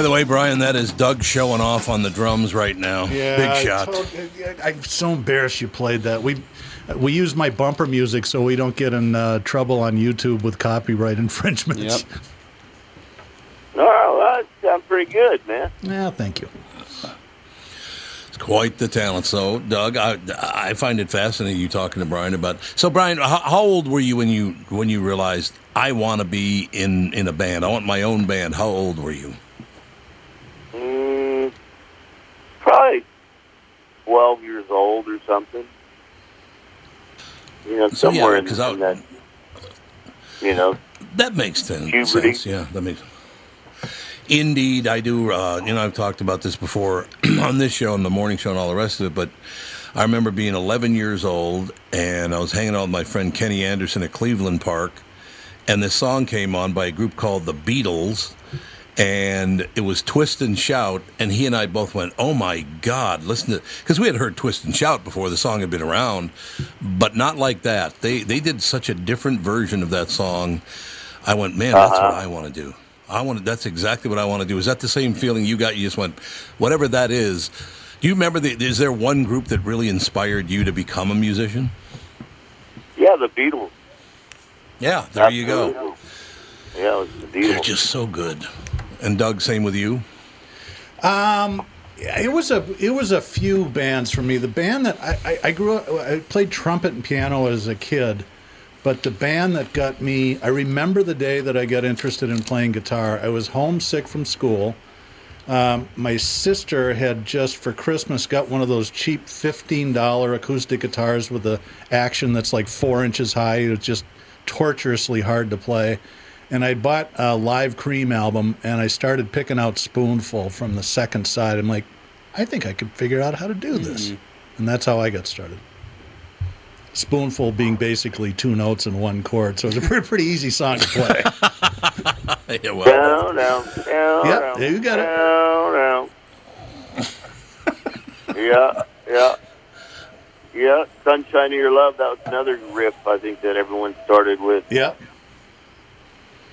Speaker 1: By the way, Brian, that is Doug showing off on the drums right now.
Speaker 2: Yeah,
Speaker 1: Big shot.
Speaker 2: told- I- I'm so embarrassed you played that. We we use my bumper music so we don't get in uh, trouble on YouTube with copyright infringements.
Speaker 3: Yep.
Speaker 5: Oh, well, that sounds pretty good, man.
Speaker 2: Yeah, thank you.
Speaker 1: It's quite the talent. So, Doug, I, I find it fascinating you talking to Brian about. So, Brian, how, how old were you when you when you realized I want to be in in a band? I want my own band. How old were you?
Speaker 5: Mm, probably 12 years old or something. You know,
Speaker 1: So, yeah,
Speaker 5: somewhere in,
Speaker 1: 'cause I-
Speaker 5: in that, you know,
Speaker 1: That makes sen- sense. Yeah, that makes. Indeed, I do. Uh, you know, I've talked about this before on this show and the morning show and all the rest of it. But I remember being 11 years old and I was hanging out with my friend Kenny Anderson at Cleveland Park, and this song came on by a group called the Beatles, and it was Twist and Shout, and he and I both went, "Oh my God!" Listen to because we had heard Twist and Shout before the song had been around, but not like that. They they did such a different version of that song. I went, man, that's what uh-huh. I want to do. I want that's exactly what I want to do. Is that the same feeling you got? You just went, whatever that is. Do you remember? The, is there one group that really inspired you to become a musician?
Speaker 5: yeah, the Beatles.
Speaker 1: Yeah, there you go.
Speaker 5: Yeah, it was the Beatles.
Speaker 1: They're just so good. And Doug, same with you.
Speaker 2: It was a it was a few bands for me. The band that I, I, I grew up, I played trumpet and piano as a kid, but the band that got me, I remember the day that I got interested in playing guitar. I was homesick from school. Um, my sister had just for Christmas got one of those cheap fifteen dollar acoustic guitars with the action that's like four inches high. It was just torturously hard to play. And I bought a Live Cream album and I started picking out Spoonful from the second side. I'm like, I think I could figure out how to do this. Mm-hmm. And that's how I got started. Spoonful being basically two notes and one chord. So it was a pretty, pretty easy song to play.
Speaker 1: Yeah, well,
Speaker 5: Down, down, down,
Speaker 2: Yep,
Speaker 5: down,
Speaker 2: you got it.
Speaker 5: down, down. yeah, yeah. Yeah, Sunshine of Your Love, that was another riff I think that everyone started with,
Speaker 2: yep.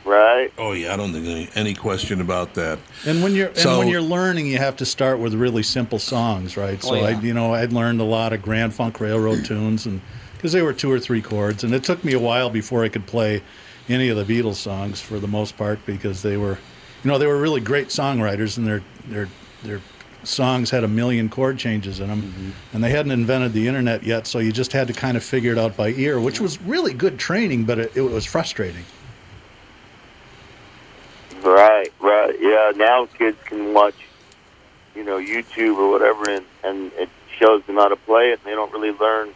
Speaker 5: Right?
Speaker 1: oh yeah, I don't think any, any question about that.
Speaker 2: And when you're and when you're learning, you have to start with really simple songs, right? So
Speaker 3: Oh, yeah.
Speaker 2: I, you know, I'd learned a lot of Grand Funk Railroad tunes, and because they were two or three chords, and it took me a while before I could play any of the Beatles songs for the most part because they were, you know, they were really great songwriters, and their their their songs had a million chord changes in them,
Speaker 3: Mm-hmm.
Speaker 2: and they hadn't invented the internet yet, so you just had to kind of figure it out by ear, which was really good training, but it, it was frustrating.
Speaker 5: Right. Yeah, now kids can watch, you know, YouTube or whatever, and, and it shows them how to play it, and they don't really learn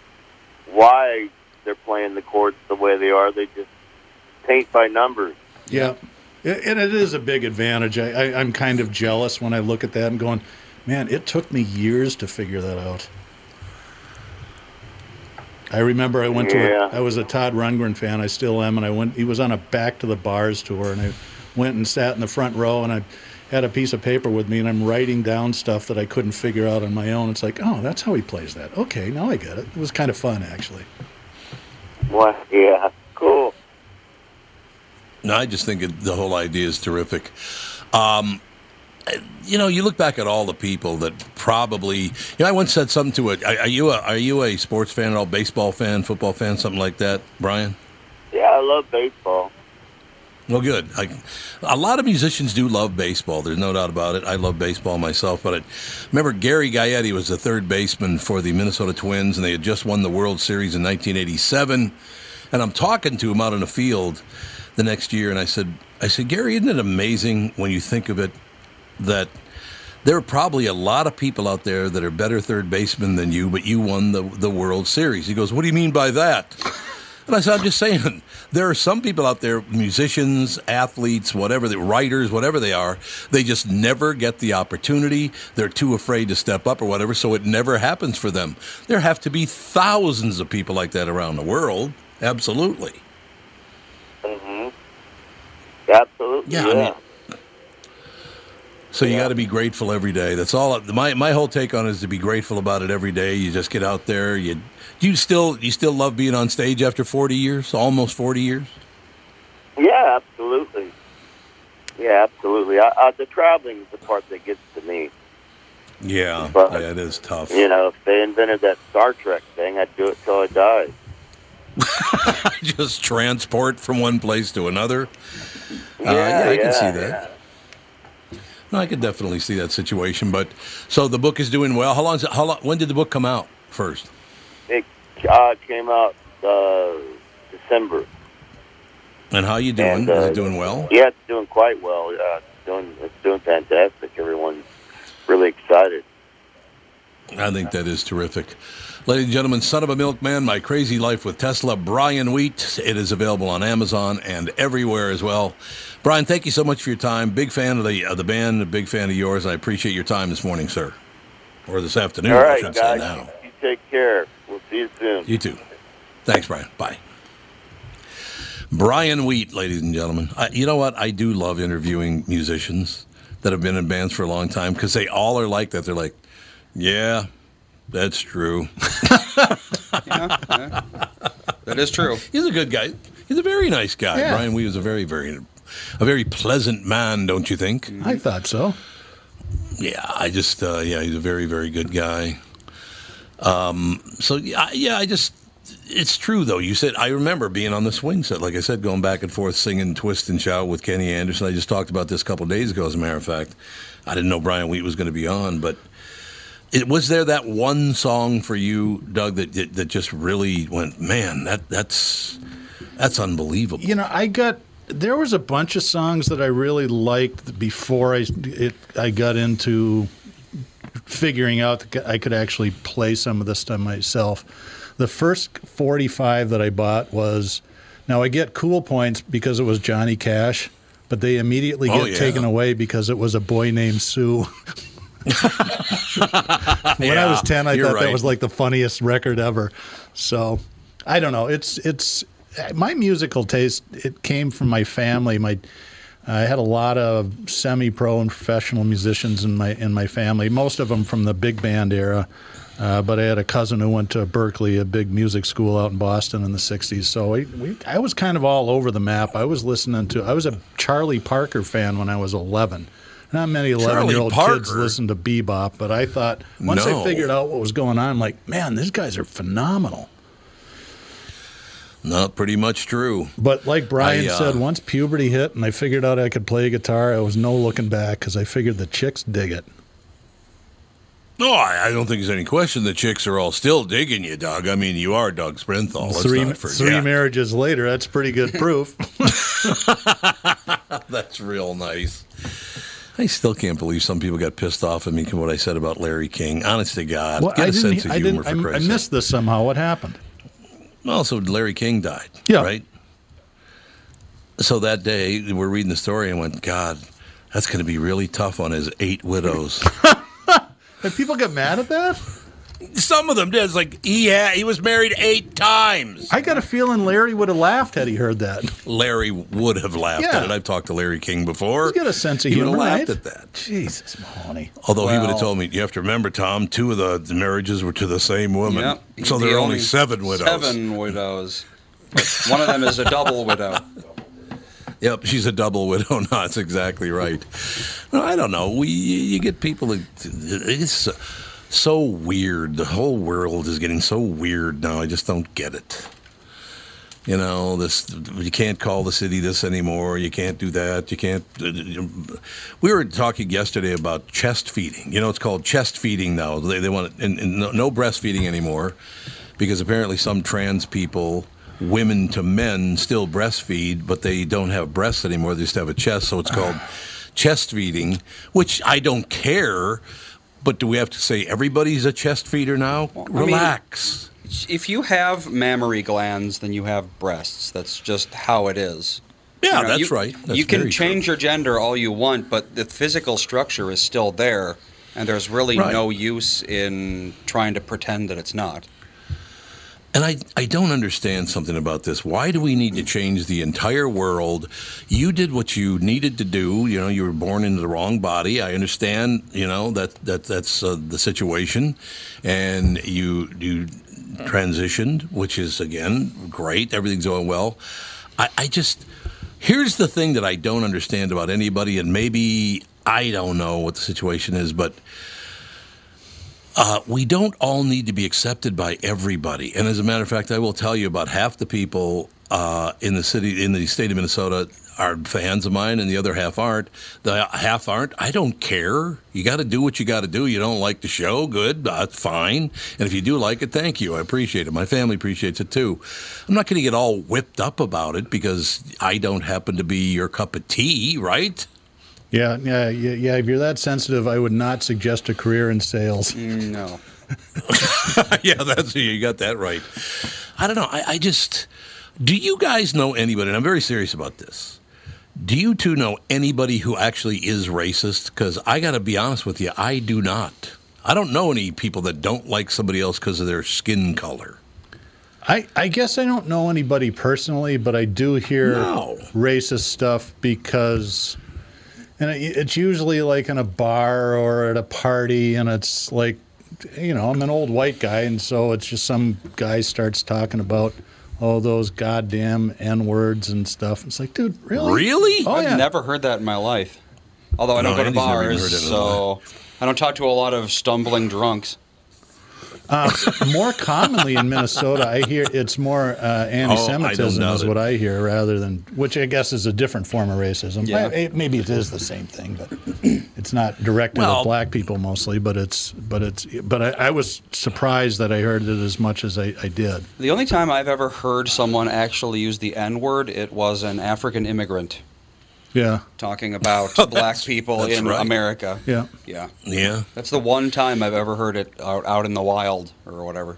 Speaker 5: why they're playing the chords the way they are. They just paint by numbers.
Speaker 2: Yeah, and it is a big advantage. I, I, I'm kind of jealous when I look at that and going, man, it took me years to figure that out. I remember I went
Speaker 5: Yeah.
Speaker 2: to a, I was a Todd Rundgren fan. I still am, and I went. He was on a Back to the Bars tour, and I went and sat in the front row, and I had a piece of paper with me, and I'm writing down stuff that I couldn't figure out on my own. It's like, oh, that's how he plays that. Okay, now I get it. It was kind of fun, actually.
Speaker 5: Well, yeah, cool.
Speaker 1: No, I just think it, the whole idea is terrific. Um, you know, you look back at all the people that probably. You know, I once said something to it. Are, are you a Are you a sports fan at all? Baseball fan, football fan, something like that, Brian?
Speaker 5: Yeah, I love baseball.
Speaker 1: Well, good. I, a lot of musicians do love baseball. There's no doubt about it. I love baseball myself. But I remember Gary Gaetti was the third baseman for the Minnesota Twins, and they had just won the World Series in 1987. And I'm talking to him out in the field. the next year, and I said, I said, Gary, isn't it amazing when you think of it that there are probably a lot of people out there that are better third basemen than you, but you won the the World Series. He goes, What do you mean by that? Said, I'm just saying, there are some people out there, musicians, athletes, whatever, the writers, whatever they are, they just never get the opportunity. They're too afraid to step up or whatever, so it never happens for them. There have to be thousands of people like that around the world. Absolutely.
Speaker 5: Mm-hmm. Absolutely.
Speaker 1: Yeah,
Speaker 5: Yeah.
Speaker 1: I mean- So you got to be grateful every day. That's all. My my whole take on it is to be grateful about it every day. You just get out there. You do you still you still love being on stage after forty years, almost forty years.
Speaker 5: yeah, absolutely. Yeah, absolutely. I, I, the traveling is the part that gets to me.
Speaker 1: Yeah,
Speaker 5: But-
Speaker 1: yeah, it is tough.
Speaker 5: You know, if they invented that Star Trek thing, I'd do it till I died.
Speaker 1: just transport from one place to another. Uh,
Speaker 5: Yeah,
Speaker 1: yeah, I can
Speaker 5: yeah,
Speaker 1: see that. No, I could definitely see that situation. But so the book is doing well. How long? Is it, how long? When did the book come out first?
Speaker 5: It uh, came out uh, December.
Speaker 1: And how you doing?
Speaker 5: And,
Speaker 1: is
Speaker 5: uh,
Speaker 1: it doing well?
Speaker 5: Yeah, it's doing quite well. It's doing it's doing fantastic. Everyone's really excited.
Speaker 1: I think that is terrific. Ladies and gentlemen, Son of a Milkman, My Crazy Life with Tesla, Brian Wheat. It is available on Amazon and everywhere as well. Brian, thank you so much for your time. Big fan of the of the band, a big fan of yours. I appreciate your time this morning, sir. Or this afternoon,
Speaker 5: All
Speaker 1: I
Speaker 5: right,
Speaker 1: should say
Speaker 5: guys.
Speaker 1: now.
Speaker 5: You take care. We'll see you soon.
Speaker 1: You too. Thanks, Brian. Bye. Brian Wheat, ladies and gentlemen. I, you know what? I do love interviewing musicians that have been in bands for a long time because they all are like that. They're like, yeah, that's true.
Speaker 3: That is true.
Speaker 1: He's a good guy. He's a very nice guy.
Speaker 2: Yeah.
Speaker 1: Brian Wheat is a very, very, a very pleasant man, don't you think?
Speaker 2: I thought so.
Speaker 1: Yeah, I just, uh, yeah, he's a very, very good guy. Um, so yeah, I- yeah, I just, it's true though. You said I remember being on the swing set, like I said, going back and forth singing "Twist and Shout" with Kenny Anderson. I just talked about this a couple days ago. As a matter of fact, I didn't know Brian Wheat was going to be on, but it was there that one song for you, Doug, that that, that just really went, man, that that's that's unbelievable.
Speaker 2: You know, I got there was a bunch of songs that I really liked before I it, I got into figuring out that I could actually play some of this stuff myself. The first 45 that I bought was now I get cool points because it was Johnny Cash, but they immediately
Speaker 1: Oh,
Speaker 2: get
Speaker 1: yeah.
Speaker 2: taken away because it was a boy named Sue. when I was 10, I thought that was like the funniest record ever. So, I don't know. It's it's my musical taste. It came from my family. My I had a lot of semi-pro and professional musicians in my in my family. Most of them from the big band era. Uh, but I had a cousin who went to Berklee, a big music school out in Boston in the '60s. So we, we, I was kind of all over the map. I was listening to. I was a Charlie Parker fan when I was 11. Not many 11 year old kids listen to bebop, but I thought once
Speaker 1: No.
Speaker 2: I figured out what was going on, I'm like, man, these guys are phenomenal.
Speaker 1: Not pretty much true.
Speaker 2: But like Brian
Speaker 1: I, uh,
Speaker 2: said, once puberty hit and I figured out I could play guitar, I was no looking back because I figured the chicks dig it.
Speaker 1: No, I, I don't think there's any question the chicks are all still digging you, Doug. I mean, you are Doug Sprinthall. Let's
Speaker 2: three three marriages later, that's pretty good proof.
Speaker 1: That's real nice. I still can't believe some people got pissed off at me for what I said about Larry King. Honest to God,
Speaker 2: Well,
Speaker 1: get
Speaker 2: I
Speaker 1: a sense of humor for
Speaker 2: I, I
Speaker 1: Christ's sake.
Speaker 2: missed this somehow. What happened?
Speaker 1: Well, so Larry King died.
Speaker 2: Yeah.
Speaker 1: Right? So that day, we're reading the story and went, God, that's going to be really tough on his eight widows.
Speaker 2: Did people get mad at that?
Speaker 1: Some of them did. It's like, he, had, he was married eight times.
Speaker 2: I got a feeling Larry would have laughed had he heard that.
Speaker 1: Larry would have laughed
Speaker 2: Yeah.
Speaker 1: at it. I've talked to Larry King before.
Speaker 2: He's got a sense of humor.
Speaker 1: he would have laughed
Speaker 2: right?
Speaker 1: at that.
Speaker 2: Jesus, Mahoney.
Speaker 1: Although he would have told me, you have to remember, Tom, two of the, the marriages were to the same woman.
Speaker 3: Yep.
Speaker 1: So
Speaker 3: The
Speaker 1: there are only seven widows.
Speaker 3: Seven widows. But one of them is a double widow.
Speaker 1: Yep, she's a double widow. No, that's exactly right. No, I don't know. We you get people that it's so weird. The whole world is getting so weird now. I just don't get it. You know, this you can't call the city this anymore. You can't do that. You can't. We were talking yesterday about chest feeding. You know, it's called chest feeding now. They, they want and, and no, no breastfeeding anymore because apparently some trans people women to men still breastfeed, but they don't have breasts anymore. They just have a chest, so it's called chest feeding, which I don't care. But do we have to say everybody's a chest feeder now?
Speaker 3: I mean-
Speaker 1: Relax.
Speaker 3: If you have mammary glands, then you have breasts. That's just how it is.
Speaker 1: yeah,
Speaker 3: You know,
Speaker 1: that's
Speaker 3: you-
Speaker 1: right. That's
Speaker 3: you can
Speaker 1: very true.
Speaker 3: change your gender all you want, but the physical structure is still there, and there's really
Speaker 1: Right.
Speaker 3: no use in trying to pretend that it's not.
Speaker 1: And I, I don't understand something about this. Why do we need to change the entire world? You did what you needed to do. You know, you were born into the wrong body. I understand. You know that that that's uh, the situation, and you you transitioned, which is again great. Everything's going well. I, I just here's the thing that I don't understand about anybody, and maybe I don't know what the situation is, but uh, we don't all need to be accepted by everybody. And as a matter of fact, I will tell you about half the people uh, in the city, in the state of Minnesota, are fans of mine, and the other half aren't. The half aren't. I don't care. You got to do what you got to do. You don't like the show, good, that's fine. And if you do like it, thank you. I appreciate it. My family appreciates it too. I'm not going to get all whipped up about it because I don't happen to be your cup of tea, right?
Speaker 2: Yeah, yeah, yeah, yeah. If you're that sensitive, I would not suggest a career in sales.
Speaker 3: Mm, no.
Speaker 1: yeah, that's you got that right. I don't know. I, I just do you guys know anybody? And I'm very serious about this. Do you two know anybody who actually is racist? Because I got to be honest with you, I do not. I don't know any people that don't like somebody else because of their skin color.
Speaker 2: I, I guess I don't know anybody personally, but I do hear
Speaker 1: No.
Speaker 2: racist stuff because, and it, it's usually like in a bar or at a party, and it's like, you know, I'm an old white guy, and so it's just some guy starts talking about, all those goddamn n words and stuff. It's like, dude, really?
Speaker 1: Really?
Speaker 2: Oh
Speaker 3: I've
Speaker 2: yeah.
Speaker 3: never heard that in my life. Although I don't
Speaker 1: No,
Speaker 3: go to
Speaker 1: Andy's
Speaker 3: bars,
Speaker 1: heard it in his
Speaker 3: so I don't talk to a lot of stumbling drunks.
Speaker 2: More commonly in Minnesota, I hear it's more uh, anti-Semitism
Speaker 1: doubt
Speaker 2: is what I hear, rather than which I guess is a different form of racism.
Speaker 3: Yeah.
Speaker 2: Maybe it is the same thing, but it's not directed
Speaker 1: Well-
Speaker 2: at black people mostly. But it's but it's but I, I was surprised that I heard it as much as I, I did.
Speaker 3: The only time I've ever heard someone actually use the N word, it was an African immigrant
Speaker 2: Yeah,
Speaker 3: talking about oh, black people
Speaker 1: that's
Speaker 3: in
Speaker 1: right.
Speaker 3: America.
Speaker 2: yeah.
Speaker 3: Yeah.
Speaker 1: Yeah.
Speaker 3: That's the one time I've ever heard it out, out in the wild or whatever.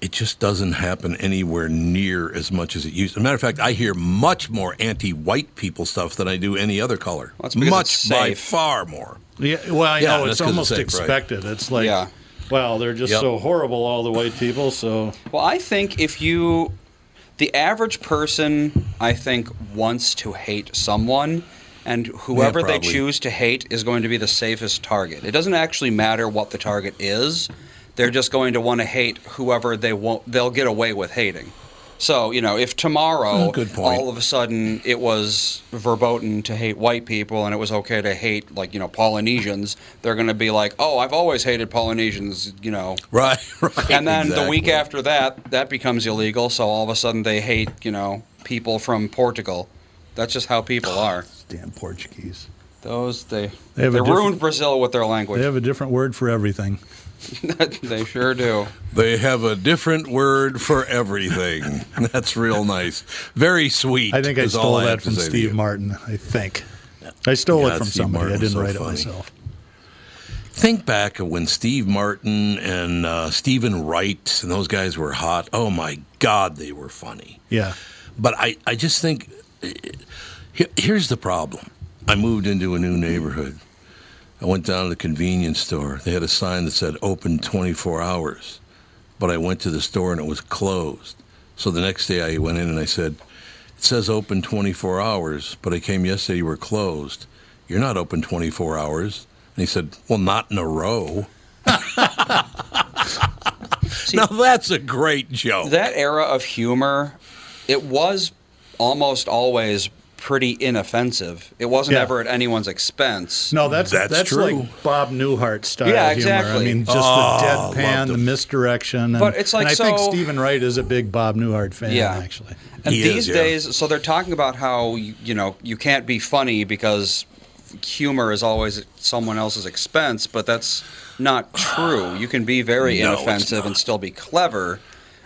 Speaker 1: It just doesn't happen anywhere near as much as it used. As a matter of fact, I hear much more anti-white people stuff than I do any other color.
Speaker 3: Well, that's
Speaker 1: much
Speaker 3: it's
Speaker 1: by far more.
Speaker 2: Yeah, well, I
Speaker 1: Yeah,
Speaker 2: know
Speaker 1: that's
Speaker 2: it's
Speaker 1: 'cause
Speaker 2: almost
Speaker 1: it's safe, right.
Speaker 2: expected. It's like,
Speaker 3: Yeah.
Speaker 2: well, they're just
Speaker 1: Yep.
Speaker 2: so horrible, all the white people. So
Speaker 3: Well, I think if you, the average person, I think wants to hate someone, and whoever they choose to hate is going to be the safest target. It doesn't actually matter what the target is; they're just going to want to hate whoever they won't. They'll get away with hating. So you know, if tomorrow
Speaker 1: ah, point.
Speaker 3: all of a sudden it was verboten to hate white people and it was okay to hate like you know Polynesians, they're going to be like, "Oh, I've always hated Polynesians," you know.
Speaker 1: Right, right.
Speaker 3: And then the week after that, that becomes illegal. So all of a sudden they hate, you know, people from Portugal. That's just how people are.
Speaker 2: damn Portuguese.
Speaker 3: Those they
Speaker 2: They
Speaker 3: they, ruined Brazil with their language.
Speaker 2: They have a different word for everything.
Speaker 3: they sure do.
Speaker 1: They have a different word for everything. That's real nice. Very sweet.
Speaker 2: I think I
Speaker 1: is all
Speaker 2: stole
Speaker 1: have
Speaker 2: that
Speaker 1: to
Speaker 2: from Steve. Martin. I think I stole
Speaker 1: God,
Speaker 2: it from
Speaker 1: Steve
Speaker 2: somebody.
Speaker 1: Martin
Speaker 2: I didn't
Speaker 1: so
Speaker 2: write
Speaker 1: funny.
Speaker 2: it myself.
Speaker 1: Think back when Steve Martin and uh, Steven Wright and those guys were hot. Oh my God, they were funny.
Speaker 2: Yeah.
Speaker 1: But I, I just think here's the problem. I moved into a new neighborhood. I went down to the convenience store. They had a sign that said open 24 hours. But I went to the store and it was closed. So the next day I went in and I said, It says open 24 hours, but I came yesterday, you were closed. You're not open 24 hours. And he said, Well, not in a row. now that's a great joke.
Speaker 3: That era of humor, it was almost always pretty inoffensive. It wasn't
Speaker 2: Yeah.
Speaker 3: ever at anyone's expense.
Speaker 2: No, that's
Speaker 1: That's
Speaker 2: that's,
Speaker 1: true.
Speaker 2: like Bob Newhart style
Speaker 3: Yeah,
Speaker 2: humor.
Speaker 3: exactly.
Speaker 2: I mean, just
Speaker 1: Oh,
Speaker 2: the
Speaker 1: ah,
Speaker 2: deadpan, the misdirection. And,
Speaker 3: But it's like
Speaker 2: and I think Steven Wright is a big Bob Newhart fan.
Speaker 3: Yeah.
Speaker 2: actually.
Speaker 3: And
Speaker 1: He
Speaker 3: these
Speaker 1: is, yeah.
Speaker 3: days, so they're talking about how you you know you can't be funny because humor is always at someone else's expense, but that's not true. You can be very
Speaker 1: No,
Speaker 3: inoffensive and still be clever.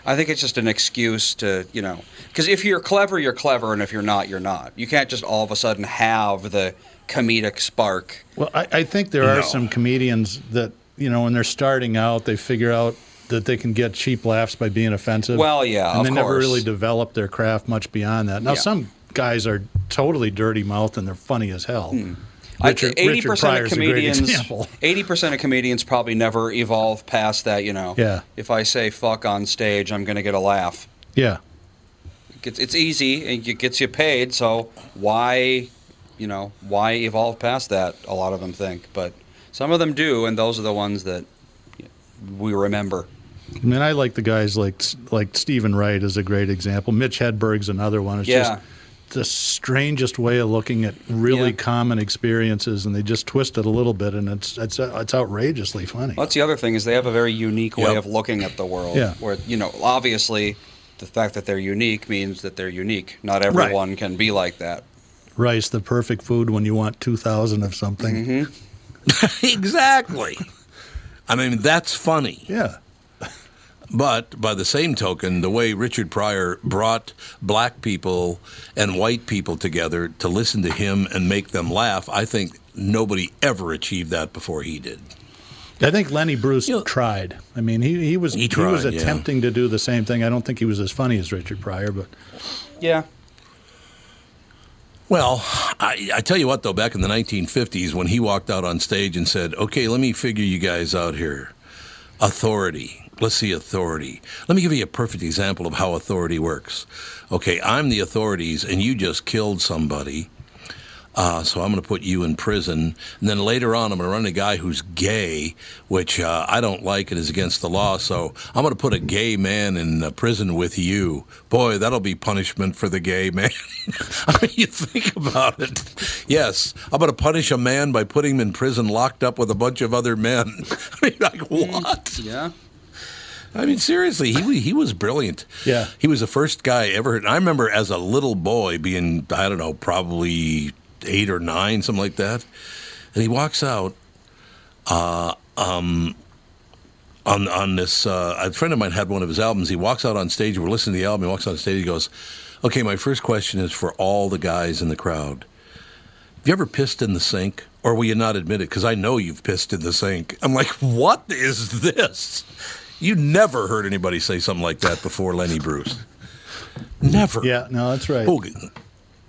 Speaker 3: I think it's just an excuse to, you know, because if you're clever, you're clever, and if you're not, you're not. You can't just all of a sudden have the comedic spark.
Speaker 2: Well, I, I think there are
Speaker 1: No.
Speaker 2: some comedians that you know when they're starting out, they figure out that they can get cheap laughs by being offensive.
Speaker 3: Well, yeah,
Speaker 2: and they never
Speaker 3: course.
Speaker 2: really develop their craft much beyond that. Now,
Speaker 3: Yeah.
Speaker 2: some guys are totally dirty mouthed and they're funny as hell.
Speaker 3: I-
Speaker 2: Richard,
Speaker 3: 80%
Speaker 2: Richard
Speaker 3: of
Speaker 2: Pryor's great
Speaker 3: comedians,
Speaker 2: example.
Speaker 3: 80% of comedians probably never evolve past that, you know.
Speaker 2: Yeah.
Speaker 3: If I say fuck on stage, I'm going to get a laugh.
Speaker 2: Yeah,
Speaker 3: It's, it's easy and it gets you paid, so why, you know, why evolve past that? A lot of them think, but some of them do, and those are the ones that we remember.
Speaker 2: I mean, I like the guys like like Steven Wright is a great example. Mitch Hedberg's another one. It's
Speaker 3: Yeah.
Speaker 2: just the strangest way of looking at really
Speaker 3: Yeah.
Speaker 2: common experiences, and they just twist it a little bit, and it's it's it's outrageously funny.
Speaker 3: Well, that's the other thing is they have a very unique way of looking at the world.
Speaker 2: Yeah.
Speaker 3: Where you know, obviously, the fact that they're unique means that they're unique. Not everyone can be like that.
Speaker 2: Rice, the perfect food when you want two thousand of something.
Speaker 3: Mm-hmm.
Speaker 1: exactly. I mean, that's funny.
Speaker 2: Yeah.
Speaker 1: But by the same token, the way Richard Pryor brought black people and white people together to listen to him and make them laugh, I think nobody ever achieved that before he did.
Speaker 2: I think Lenny Bruce
Speaker 1: You know-
Speaker 2: tried. I mean, he, he was
Speaker 1: He
Speaker 2: he, was
Speaker 1: tried, yeah.
Speaker 2: attempting to do the same thing. I don't think he was as funny as Richard Pryor, but
Speaker 3: Yeah.
Speaker 1: Well, I, I tell you what, though, back in the 1950s, when he walked out on stage and said, okay, let me figure you guys out here. Authority. Let's see authority. Let me give you a perfect example of how authority works. Okay, I'm the authorities, and you just killed somebody. Uh, so I'm going to put you in prison. And then later on, I'm going to run a guy who's gay, which uh, I don't like and is against the law. So I'm going to put a gay man in uh, prison with you. Boy, that'll be punishment for the gay man. I mean, you think about it. Yes, I'm going to punish a man by putting him in prison locked up with a bunch of other men. I mean, like, what?
Speaker 3: Yeah.
Speaker 1: I mean, seriously, he he was brilliant.
Speaker 2: Yeah.
Speaker 1: he was the first guy ever. I remember as a little boy being, I don't know, probably eight or nine, something like that. And he walks out, uh, um, on on this. Uh, a friend of mine had one of his albums. He walks out on stage. We're listening to the album. He walks on stage. He goes, "Okay, my first question is for all the guys in the crowd. Have you ever pissed in the sink, or will you not admit it? Because I know you've pissed in the sink." I'm like, "What is this?" You never heard anybody say something like that before, Lenny Bruce. Never.
Speaker 2: yeah, no, that's right.
Speaker 1: Oh,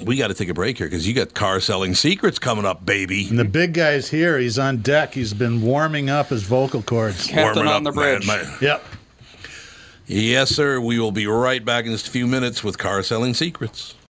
Speaker 1: we got to take a break here because you got car selling secrets coming up, baby.
Speaker 2: And the big guy's here. He's on deck. He's been warming up his vocal cords.
Speaker 3: Captain
Speaker 1: Warming
Speaker 3: on the
Speaker 1: up, man.
Speaker 3: bridge.
Speaker 2: Yep.
Speaker 1: Yes, sir. We will be right back in just a few minutes with car selling secrets.